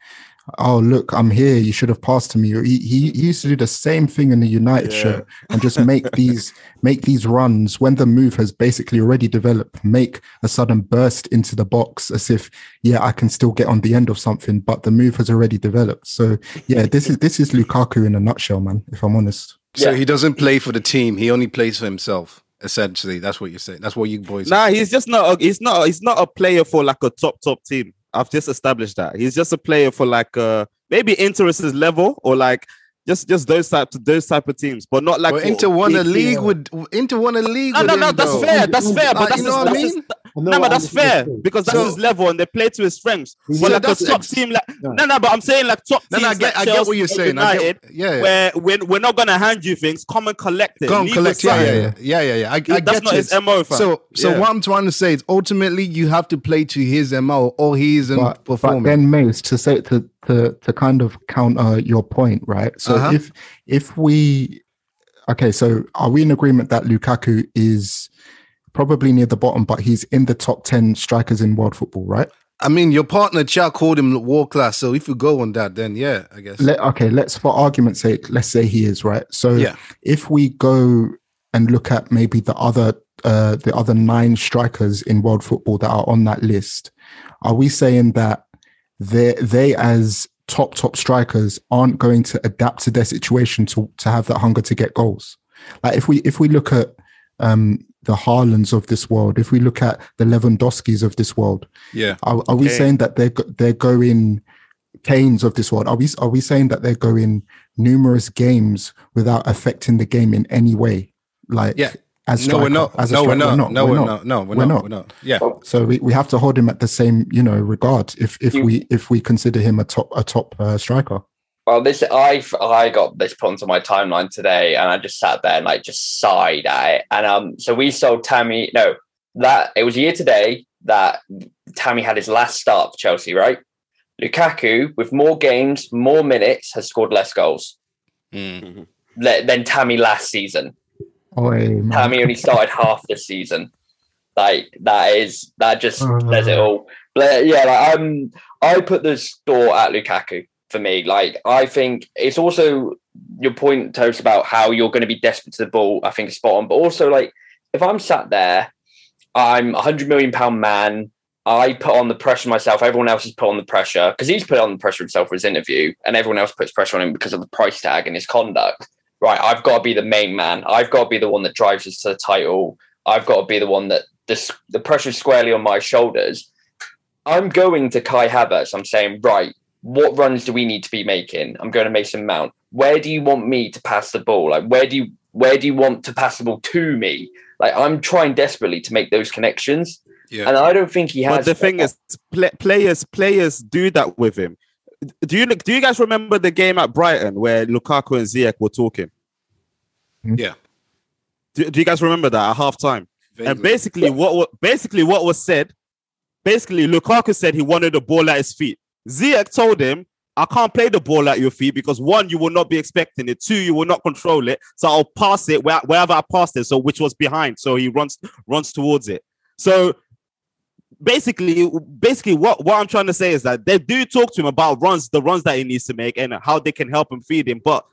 S4: oh look i'm here you should have passed to me he, he, he used to do the same thing in the united
S5: Yeah.
S4: shirt and just make these make these runs when the move has basically already developed make a sudden burst into the box as if yeah i can still get on the end of something but the move has already developed so yeah this is this is lukaku in a nutshell man if i'm honest
S8: So
S7: Yeah.
S8: he doesn't play for the team. He only plays for himself. Essentially, that's what you're saying. That's what you boys.
S5: Nah, he's just not. A, he's not. He's not a player for like a top top team. I've just established that. He's just a player for like uh maybe Inter's level or like just just those types those type of teams, but not like
S8: Well, Inter won a league with Inter won a league.
S5: No, no, no. That's fair. That's fair. But
S8: Uh,
S5: that's
S8: you know what I mean?
S5: No, but that's fair because that's
S8: So-
S5: his level and they play to his strengths.
S3: He's-
S5: But
S8: Yeah,
S5: like a
S8: that's
S5: top
S8: ex-
S5: team, like
S3: No.
S5: no, no. But I'm saying like top
S8: No,
S5: teams.
S8: no, I get,
S5: like
S8: I get what you're
S5: Chelsea,
S8: saying. I
S5: United,
S8: get, yeah, yeah.
S5: where we're, we're not gonna hand you things. Come and collect it.
S8: Go and collect.
S5: us
S8: Yeah, yeah,
S5: something.
S8: yeah, yeah, yeah, yeah. I, I
S5: That's
S8: get
S5: not
S8: it.
S5: his mo. Fam.
S8: So, so
S5: Yeah.
S8: what I'm trying to say is, ultimately, you have to play to his mo, or he isn't
S4: but, but then Mace to say to to to kind of counter your point, right? So
S8: Uh-huh.
S4: if if we okay, so are we in agreement that Lukaku is probably near the bottom, but he's in the top ten strikers in world football, right?
S8: I mean, your partner Chuck called him world class. So if you go on that, then yeah, I guess.
S4: Let, okay, let's for argument's sake, let's say he is right. So
S8: Yeah.
S4: if we go and look at maybe the other uh the other nine strikers in world football that are on that list, are we saying that they they as top top strikers aren't going to adapt to their situation to to have that hunger to get goals? Like if we if we look at um the Haalands of this world, if we look at the Lewandowskis of this world,
S8: yeah.
S4: are, are we
S5: Okay.
S4: saying that they're they're going Kanes of this world? Are we are we saying that they're going numerous games without affecting the game in any way? Like
S8: Yeah.
S4: as
S8: No, we're
S4: striker-
S8: not.
S4: as a
S8: No, we're
S4: striker?
S8: not. No, we're not. No, we're
S4: We're
S8: not.
S4: not.
S8: We're not. Yeah.
S4: So we, we have to hold him at the same you know regard if if
S7: You-
S4: we if we consider him a top a top uh, striker.
S7: Well, this I I got this put onto my timeline today, and I just sat there and like just sighed at it. And um, so we sold Tammy. No, that it was a year today that Tammy had his last start for Chelsea, right? Lukaku, with more games, more minutes, has scored less goals
S8: Mm.
S7: le- than Tammy last season.
S4: Oh, hey.
S7: Tammy only started half the season. Like that is that just says it all. But yeah, like, um, I put the store at Lukaku for me. Like I think it's also your point, Toast, about how you're going to be desperate to the ball. I think spot on. But also, like if I'm sat there, I'm a hundred million pound man. I put on the pressure myself. Everyone else has put on the pressure because he's put on the pressure himself for his interview, and everyone else puts pressure on him because of the price tag and his conduct. Right, I've got to be the main man. I've got to be the one that drives us to the title. I've got to be the one that this the pressure is squarely on my shoulders. I'm going to Kai Havertz. I'm saying, right, what runs do we need to be making? I'm going to Mason Mount. Where do you want me to pass the ball? Like, where do you where do you want to pass the ball to me? Like, I'm trying desperately to make those connections,
S8: Yeah.
S7: and I don't think he has.
S5: But the thing is, pla players players do that with him. Do you do you guys remember the game at Brighton where Lukaku and Ziyech were talking? Hmm?
S8: Yeah.
S5: Do, do you guys remember that at halftime? And
S8: Vaguely.
S5: basically, what basically what was said, basically Lukaku said he wanted the ball at his feet. Ziyech told him, I can't play the ball at your feet because one, you will not be expecting it. Two, you will not control it. So I'll pass it where, wherever I passed it. So which was behind. So he runs runs towards it. So basically, basically what, what I'm trying to say is that they do talk to him about runs, the runs that he needs to make and how they can help him feed him. But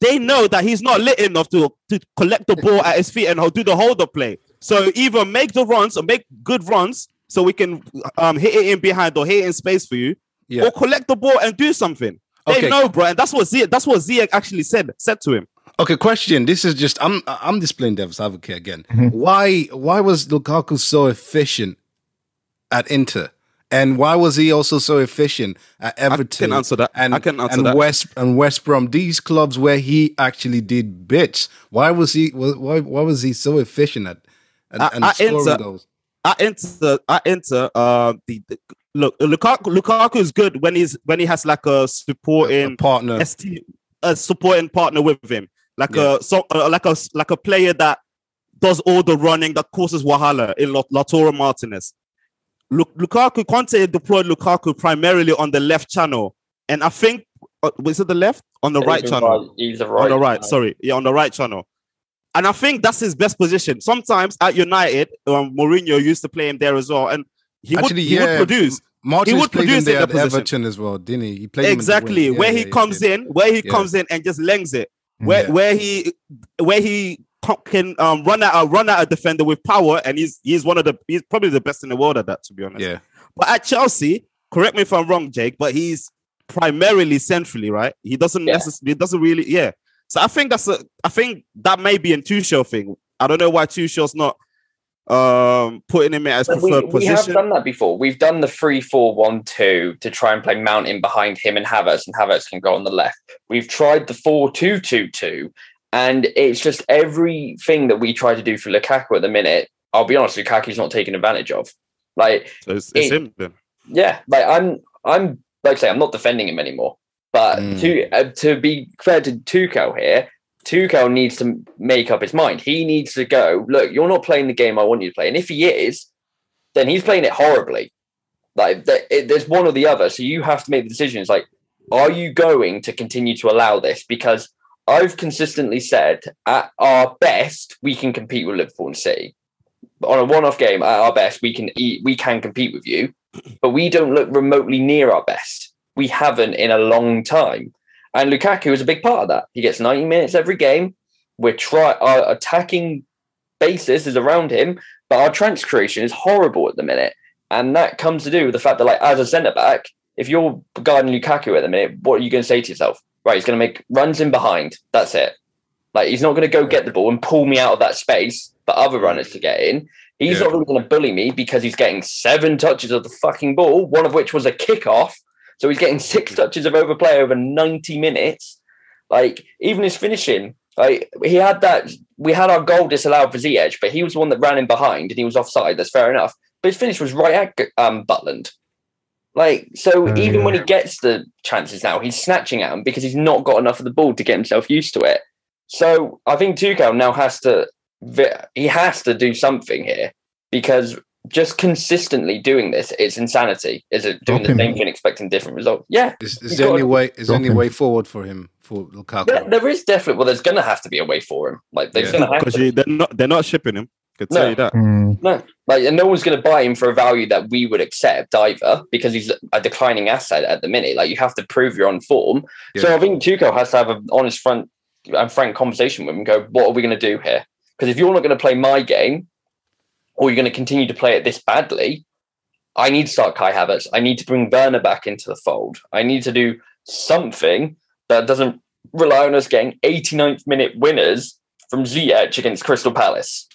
S5: they know that he's not lit enough to, to collect the ball at his feet and do the hold up play. So either make the runs or make good runs so we can um, hit it in behind or hit it in space for you,
S8: Yeah.
S5: or collect the ball and do something. They
S8: Okay.
S5: know, bro, and that's what Ziyech, that's what Ziyech actually said said to him.
S8: Okay, question. This is just I'm I'm displaying devil's advocate again.
S5: Mm-hmm.
S8: Why why was Lukaku so efficient at Inter? And why was he also so efficient at Everton?
S5: I can answer that.
S8: And,
S5: I can answer
S8: and
S5: that.
S8: West and West Brom, these clubs where he actually did bits. Why was he? Why why was he so efficient at and,
S5: At-
S8: and
S5: at
S8: scoring
S5: Inter-
S8: goals?
S5: I enter I enter uh the, the look Lukaku Lukaku is good when he's when he has like a supporting
S8: A partner.
S5: ST, a supporting partner with him, like
S8: Yeah.
S5: a so uh, like a like a player that does all the running that causes wahala in La- Lautaro Martinez. Lu- Lukaku Conte deployed Lukaku primarily on the left channel, and I think uh, was it the left on the right channel?
S7: right- He's the right.
S5: on the right.
S7: channel.
S5: Sorry, yeah, on the right channel. And I think that's his best position. Sometimes at United, um, Mourinho used to play him there as well, and he would
S8: Actually,
S5: he
S8: yeah,
S5: would produce
S8: Martinez
S5: he would produce
S8: there
S5: in the position.
S8: Everton as well, didn't he? He played him in the
S5: exactly
S8: wing.
S5: where
S8: Yeah,
S5: he
S8: he
S5: comes
S8: did.
S5: in, where he
S8: Yeah.
S5: comes in and just lengs it, where
S8: Yeah.
S5: where he where he can um, run out run out a defender with power, and he's he's one of the he's probably the best in the world at that, to be honest.
S8: Yeah.
S5: But at Chelsea, correct me if I'm wrong, Jake, but he's primarily centrally, right? He doesn't
S7: Yeah.
S5: necessarily doesn't really, yeah. So I think that's a I think that may be a Tuchel thing. I don't know why Tuchel's not um putting him in as
S7: But we,
S5: preferred
S7: we have done that before. We've done the 3 4 1 2 to try and play Mount in behind him and Havertz, and Havertz can go on the left. We've tried the 4 2 2 2, and it's just everything that we try to do for Lukaku at the minute. I'll be honest, Lukaku's not taking advantage of. Like,
S5: So it's, it's
S7: it-
S5: him then.
S7: yeah, like I'm, I'm like I say, I'm not defending him anymore. But
S8: Mm.
S7: to uh, to be fair to Tuchel here, Tuchel needs to make up his mind. He needs to go. Look, you're not playing the game I want you to play, and if he is, then he's playing it horribly. Like there's one or the other, so you have to make the decisions. Like, are you going to continue to allow this? Because I've consistently said, at our best, we can compete with Liverpool and City. On a one-off game, at our best, we can eat, we can compete with you but we don't look remotely near our best. We haven't in a long time. And Lukaku is a big part of that. He gets 90 minutes every game. We're try our attacking basis is around him, but our trance creation is horrible at the minute. And that comes to do with the fact that, like, as a centre back, if you're guarding Lukaku at the minute, what are you going to say to yourself? Right, he's going to make runs in behind. That's it. Like, he's not going to go get the ball and pull me out of that space for other runners to get in. He's
S8: Yeah.
S7: not really going to bully me because he's getting seven touches of the fucking ball, one of which was a kickoff. So he's getting six touches of overplay over 90 minutes. Like, even his finishing, like, he had that. We had our goal disallowed for Ziyech, but he was the one that ran in behind and he was offside. That's fair enough. But his finish was right at um, Butland. Like, so
S4: Oh,
S7: even when he gets the chances now, he's snatching at them because he's not got enough of the ball to get himself used to it. So I think Tuchel now has to he has to do something here because just consistently doing this, it's insanity. Is it doing
S4: Drop
S7: the
S4: him.
S7: same thing, expecting different results? Yeah,
S8: Is,
S7: You
S8: is there any way? Is there any
S4: him.
S8: way forward for him for Lukaku?
S7: there, there is definitely. Well, there's going to have to be a way for him. Like there's
S8: Yeah.
S7: going to have
S5: Because
S7: to.
S5: they're not they're not shipping him. Could tell
S7: No.
S5: you that.
S4: Mm,
S7: No, like, and no one's going to buy him for a value that we would accept either, because he's a declining asset at the minute. Like, you have to prove you're on form. So I think Tuchel has to have an honest front and frank conversation with him. And go, what are we going to do here? Because if you're not going to play my game, or you're going to continue to play it this badly, I need to start Kai Havertz. I need to bring Werner back into the fold. I need to do something that doesn't rely on us getting 89th minute winners from Ziyech against Crystal Palace.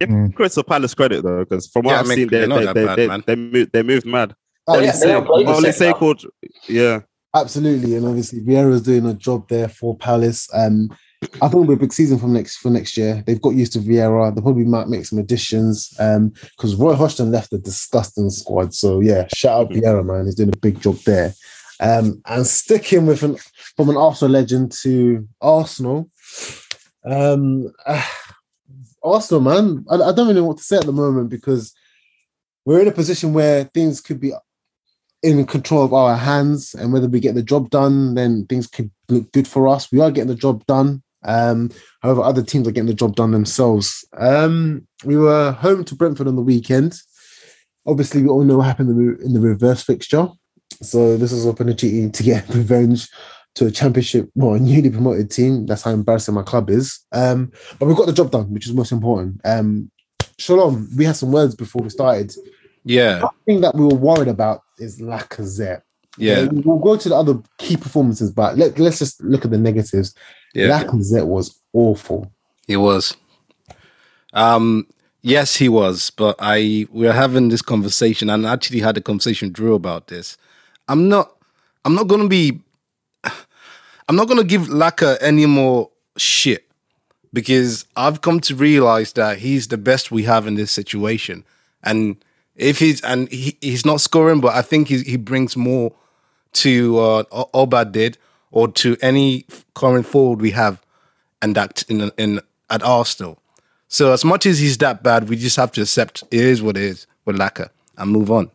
S5: Give
S4: Mm.
S5: Crystal Palace credit though, because from what
S8: Yeah, I
S5: I've
S8: mean,
S5: seen, they
S8: they're
S5: they,
S8: that
S5: they,
S8: bad,
S5: they,
S8: man.
S5: they, moved, they moved mad.
S3: Oh,
S7: yeah,
S3: yeah,
S7: they are playing the
S5: Only
S7: second half.
S5: called, yeah.
S3: absolutely, and obviously Vieira's doing a job there for Palace. Um, I think it'll be a big season for next for next year. They've got used to Vieira. They probably might make some additions. Um, because Roy Hodgson left a disgusting squad. So yeah, shout out Vieira, man. He's doing a big job there. Um, and sticking with an from an Arsenal legend to Arsenal. Um, ah, Arsenal, man. I, I don't really know what to say at the moment because we're in a position where things could be in control of our hands, and whether we get the job done, then things could look good for us. We are getting the job done. Um, however, other teams are getting the job done themselves. Um, we were home to Brentford on the weekend. Obviously, we all know what happened in the, in the reverse fixture. So this is an opportunity to get revenge to a championship, well, a newly promoted team. That's how embarrassing my club is. Um, but we got the job done, which is most important. Um, Shalom, we had some words before we started.
S8: Yeah,
S3: The thing that we were worried about is Lacazette.
S8: Yeah,
S3: We'll go to the other key performances, but let, let's just look at the negatives.
S8: yeah.
S3: Lacazette was awful.
S8: He was. Um, yes, he was. But I we are having this conversation, and I actually had a conversation with Drew about this. I'm not. I'm not gonna be. I'm not gonna give Laka any more shit because I've come to realize that he's the best we have in this situation, and if he's and he, he's not scoring, but I think he he brings more to uh, O- Obad did or to any current forward we have and that in in at Arsenal. So as much as he's that bad, we just have to accept it is what it is with Laka and move on.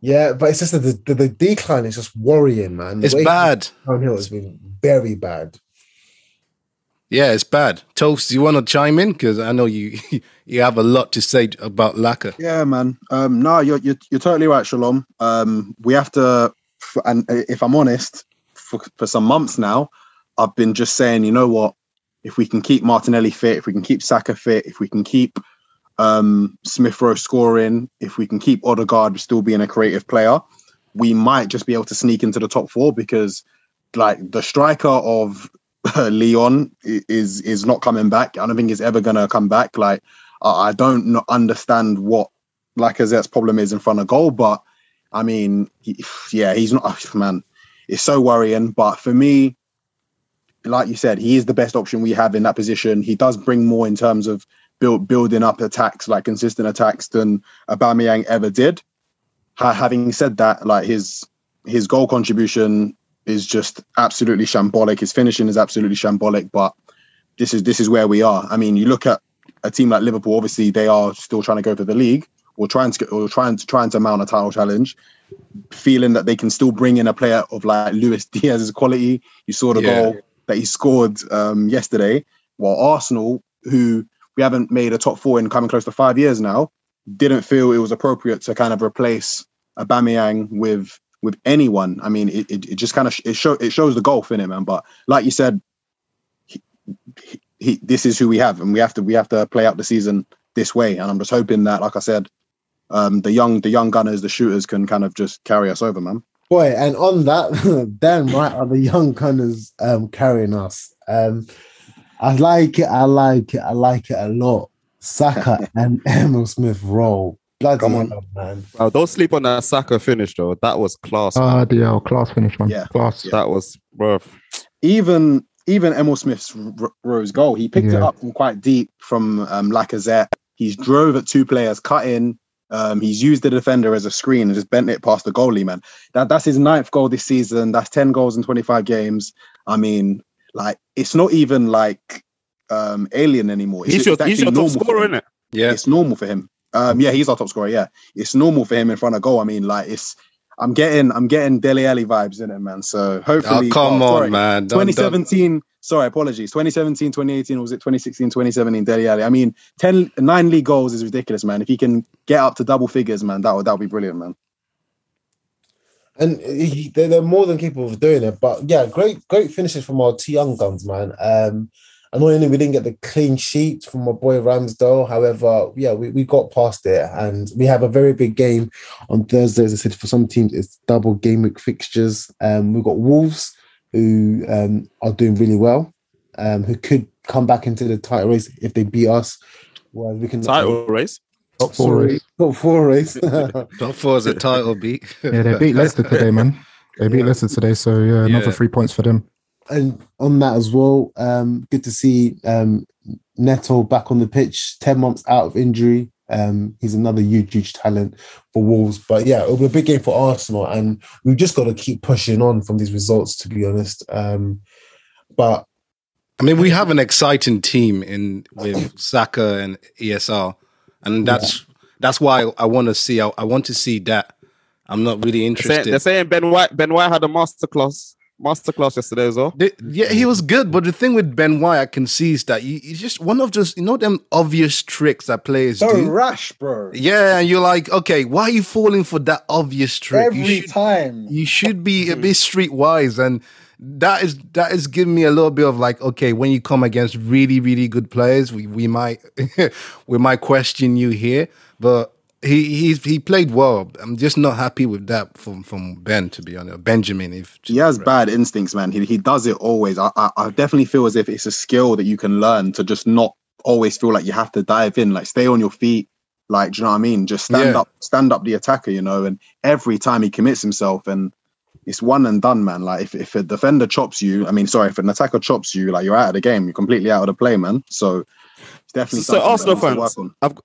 S3: Yeah, but it's just that the, the, the decline is just worrying, man. The
S8: It's
S3: way
S8: bad.
S3: Downhill has been very bad.
S8: Yeah, it's bad. Toast, do you want to chime in? Because I know you you have a lot to say about Laka.
S1: Yeah, man. Um, no, you're, you're you're totally right, Shalom. Um, we have to, f- and if I'm honest, for, for some months now, I've been just saying, you know what? If we can keep Martinelli fit, if we can keep Saka fit, if we can keep um, Smith Rowe scoring, if we can keep Odegaard still being a creative player, we might just be able to sneak into the top four because, like, the striker of Lyon is is not coming back. I don't think he's ever gonna come back. Like, I I don't understand what Lacazette's problem is in front of goal, but I mean, yeah, he's not man. It's so worrying. But for me, like you said, he is the best option we have in that position. He does bring more in terms of build building up attacks, like consistent attacks, than Aubameyang ever did. Ha- having said that, like his his goal contribution is just absolutely shambolic. His finishing is absolutely shambolic. But this is this is where we are. I mean, you look at a team like Liverpool. Obviously, they are still trying to go for the league or trying to get, or trying to trying to mount a title challenge, feeling that they can still bring in a player of like Luis Diaz's quality. You saw the
S8: Yeah.
S1: goal that he scored um, yesterday. While Arsenal, who we haven't made a top four in coming close to five years now, didn't feel it was appropriate to kind of replace Aubameyang with with anyone. I mean, it, it, it just kind of sh- it show it shows the golf in it, man. But like you said, he, he, he, this is who we have, and we have to we have to play out the season this way. And I'm just hoping that, like I said, um, the young the young gunners, the shooters, can kind of just carry us over, man.
S3: Boy, and on that, damn right are the young gunners um, carrying us. Um, I like it. I like it. I like it a lot. Saka and Emile Smith Rowe. Bloody
S1: Come on.
S3: hell, man.
S5: Bro, don't sleep on that Saka finish though. That was class. man.
S4: Ah, DL, class finish, man.
S1: Yeah.
S4: Class.
S1: Yeah.
S5: that was bro.
S1: even even Emile Smith's r- rose goal, he picked it up from quite deep from um, Lacazette. He's drove at two players, cut in. Um, he's used the defender as a screen and just bent it past the goalie. Man, that that's his ninth goal this season. That's ten goals in twenty five games. I mean, like it's not even like um, alien anymore. It's,
S5: He's your,
S1: it's
S5: he's your top scorer,
S1: him.
S5: isn't it?
S8: Yeah,
S1: It's normal for him. Um, yeah, he's our top scorer. Yeah, it's normal for him in front of goal. I mean, like it's. I'm getting I'm getting Dele Alli vibes in it, man. So hopefully,
S8: oh come
S1: oh,
S8: on,
S1: sorry.
S8: man. Don't- don't-
S1: 2017 sorry apologies 2017 2018 or was it 2016 2017 Dele Alli i mean 10 9 league goals is ridiculous man if he can get up to double figures man that would that would be brilliant man
S3: And he, they're, they're more than capable of doing it. But yeah, great, great finishes from our two young guns, man. Um, annoyingly, we didn't get the clean sheet from my boy Ramsdale. However, yeah, we, we got past it, and we have a very big game on Thursday. As I said, for some teams, it's double game week fixtures. Um, we've got Wolves who um, are doing really well, um, who could come back into the title race if they beat us. Well, we can
S5: Title race.
S4: Top four
S3: Sorry,
S4: race.
S3: top four race.
S8: Top four is a title beat.
S4: Yeah, they beat Leicester today, man. They beat Leicester today, so yeah, another
S8: Yeah.
S4: three points for them.
S3: And on that as well, um, good to see um, Neto back on the pitch, 10 months out of injury. Um, he's another huge, huge talent for Wolves. But yeah, it'll be a big game for Arsenal, and we've just got to keep pushing on from these results, to be honest. Um, but
S8: I mean, we have an exciting team in with Saka and ESR, and that's that's why I, I want to see. I, I want to see that. I'm not really
S5: They're saying,
S8: interested.
S5: they're saying Ben White. Ben White had a masterclass, masterclass yesterday as well.
S8: The- yeah, he was good, but the thing with Ben White, I can see is that he, he's just one of those, you know, them obvious tricks that players
S9: So
S8: do.
S9: rash, bro.
S8: Yeah, and you're like, okay, why are you falling for that obvious trick?
S9: Every
S8: you should,
S9: time.
S8: you should be a bit streetwise, and that is that is giving me a little bit of like, okay, when you come against really, really good players, we we might we might question you here, but. He he's, he played well. I'm just not happy with that from from Ben to be honest. Benjamin, if
S1: He has bad instincts, man. He he does it always. I, I I definitely feel as if it's a skill that you can learn to just not always feel like you have to dive in, like stay on your feet. Like, do you know what I mean? Just stand
S8: Yeah.
S1: up, stand up the attacker, you know. And every time he commits himself, and it's one and done, man. Like if, if a defender chops you, I mean, sorry, if an attacker chops you, like you're out of the game, you're completely out of the play, man. So it's definitely
S5: So Arsenal fans. I've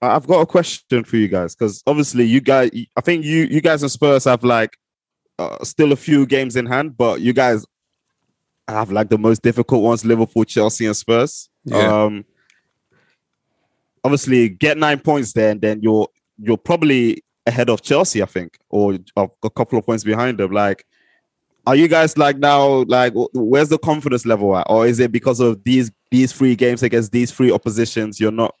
S5: I've got a question for you guys because obviously you guys, I think you you guys and Spurs have like uh, still a few games in hand, but you guys have like the most difficult ones: Liverpool, Chelsea, and Spurs.
S8: Yeah.
S5: Um, obviously, get nine points there, and then you're you're probably ahead of Chelsea, I think, or a a couple of points behind them. Like, are you guys like now like where's the confidence level at, or is it because of these these three games against these three oppositions you're not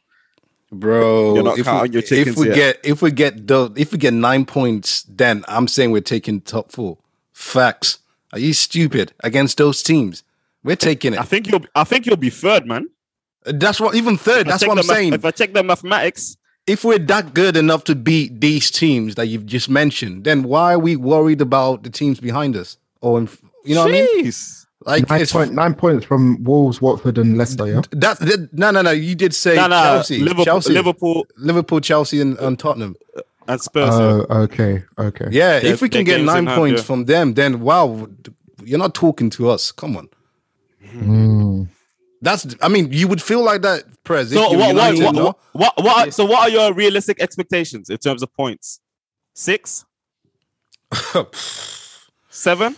S8: bro.
S5: You're not
S8: if
S5: counting
S8: we,
S5: your chickens
S8: if we
S5: yet.
S8: get if we get the if we get nine points, then I'm saying we're taking top four. Facts. Are you stupid against those teams? We're taking it.
S5: I
S8: it.
S5: think you'll I think you'll be third, man.
S8: That's what even third.
S5: If
S8: That's what I'm
S5: the
S8: saying.
S5: If I check the mathematics,
S8: If we're that good enough to beat these teams that you've just mentioned, then why are we worried about the teams behind us? Or you know what I mean?
S5: Jeez.
S8: Like
S4: Nine,
S8: it's
S4: point, nine points from Wolves, Watford, and Leicester. Yeah.
S8: that, that- no no no. You did say
S5: No, no,
S8: Chelsea,
S5: Liverpool,
S8: Chelsea,
S5: Liverpool
S8: Liverpool, Chelsea, and, and Tottenham.
S5: and Spurs. yeah.
S4: Oh, okay, okay.
S8: Yeah,
S5: Their-
S8: if we can get nine
S5: in hand,
S8: points
S5: yeah.
S8: from them, then wow, you're not talking to us. Come on.
S4: Mm.
S8: That's. I mean, you would feel like that, Prez. if
S5: So
S8: you're
S5: what, what,
S8: United,
S5: what,
S8: no?
S5: what, what, what are, so what are your realistic expectations in terms of points? Six, seven,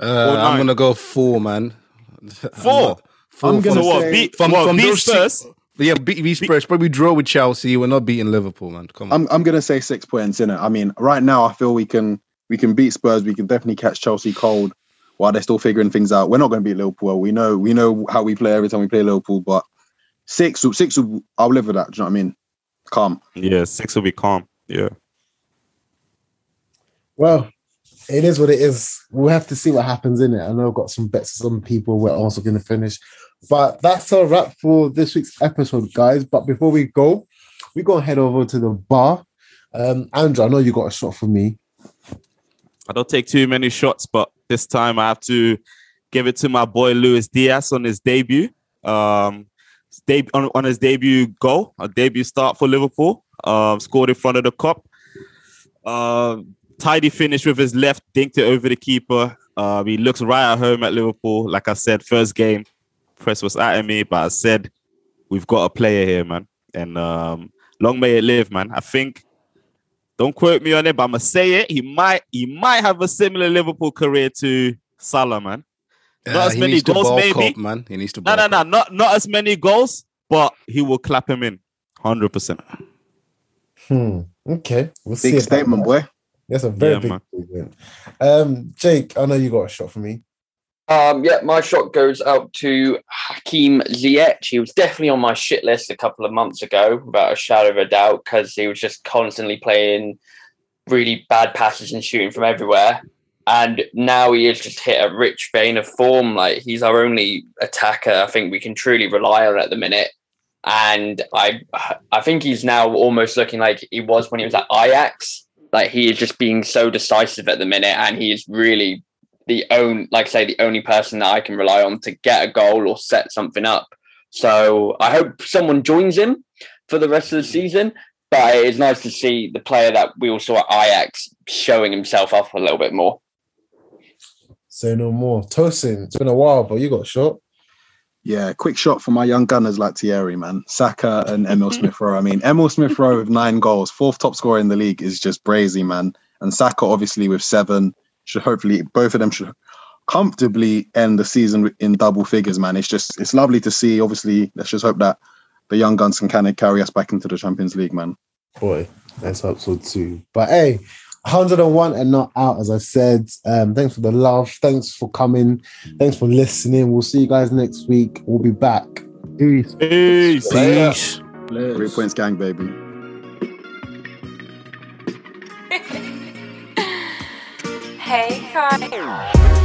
S8: Uh, I'm gonna go four, man.
S5: four.
S8: Four
S9: I'm gonna
S5: So what?
S9: say-
S5: Beat,
S8: from,
S5: what,
S8: from
S5: beat Spurs.
S8: Spurs. Yeah, beat, beat Spurs. Probably draw with Chelsea. We're not beating Liverpool, man. Come on.
S1: I'm I'm gonna say six points in it. I mean, right now I feel we can we can beat Spurs. We can definitely catch Chelsea cold while they're still figuring things out. We're not going to beat Liverpool. We know we know how we play every time we play Liverpool. But six six I'll live with that. Do you know what I mean? Calm.
S5: Yeah, six will be calm. Yeah.
S3: Well, it is what it is. We'll have to see what happens in it. I know I've got some bets. Some people we're also going to finish, but that's a wrap for this week's episode, guys. But before we go, we go head over to the bar. Um, Andrew, I know you got a shot for me.
S5: I don't take too many shots, but this time I have to give it to my boy Luis Diaz on his debut. Um, deb- on, on his debut goal, a debut start for Liverpool. Um, scored in front of the Kop. Um, tidy finish with his left, dinked it over the keeper. Um, he looks right at home at Liverpool. Like I said, first game, press was at me, but I said we've got a player here, man. And um, long may it live, man. I think don't quote me on it, but I'm gonna say it. He might he might have a similar Liverpool career to Salah, man. Not
S8: Uh,
S5: as
S8: he
S5: many
S8: needs to
S5: goals, maybe.
S8: up, man. He needs to.
S5: No, no, no, not not as many goals, but he will clap him in, hundred percent.
S3: Hmm. Okay, we'll.
S1: Big
S3: about
S1: statement, boy.
S3: That's a very
S5: Yeah,
S3: big
S5: man.
S3: statement. Um, Jake, I know you got a shot for me.
S7: Um, yeah, my shot goes out to Hakeem Ziyech. He was definitely on my shit list a couple of months ago, without a shadow of a doubt, because he was just constantly playing really bad passes and shooting from everywhere. And now he has just hit a rich vein of form. Like he's our only attacker. I think we can truly rely on at the minute. And I, I think he's now almost looking like he was when he was at Ajax. Like he is just being so decisive at the minute, and he is really the own like I say the only person that I can rely on to get a goal or set something up. So I hope someone joins him for the rest of the mm. season. But it's nice to see the player that we all saw at Ajax showing himself off a little bit more.
S3: Say no more. Tosin, it's been a while, but you got shot.
S1: Yeah, quick shot for my young gunners like Thierry, man. Saka and Emile Smith Rowe. I mean, Emile Smith Rowe with nine goals, fourth top scorer in the league is just brazy, man. And Saka obviously with seven should hopefully both of them should comfortably end the season in double figures, man. It's just it's lovely to see. Obviously, let's just hope that the young guns can kind of carry us back into the Champions League, man.
S3: boy, that's episode too. But hey, 101 and not out, as I said. Um, thanks for the love. Thanks for coming. Thanks for listening. We'll see you guys next week. We'll be back.
S4: Peace.
S5: Peace.
S8: Peace.
S1: Three points gang, baby.
S2: Hey, Kai.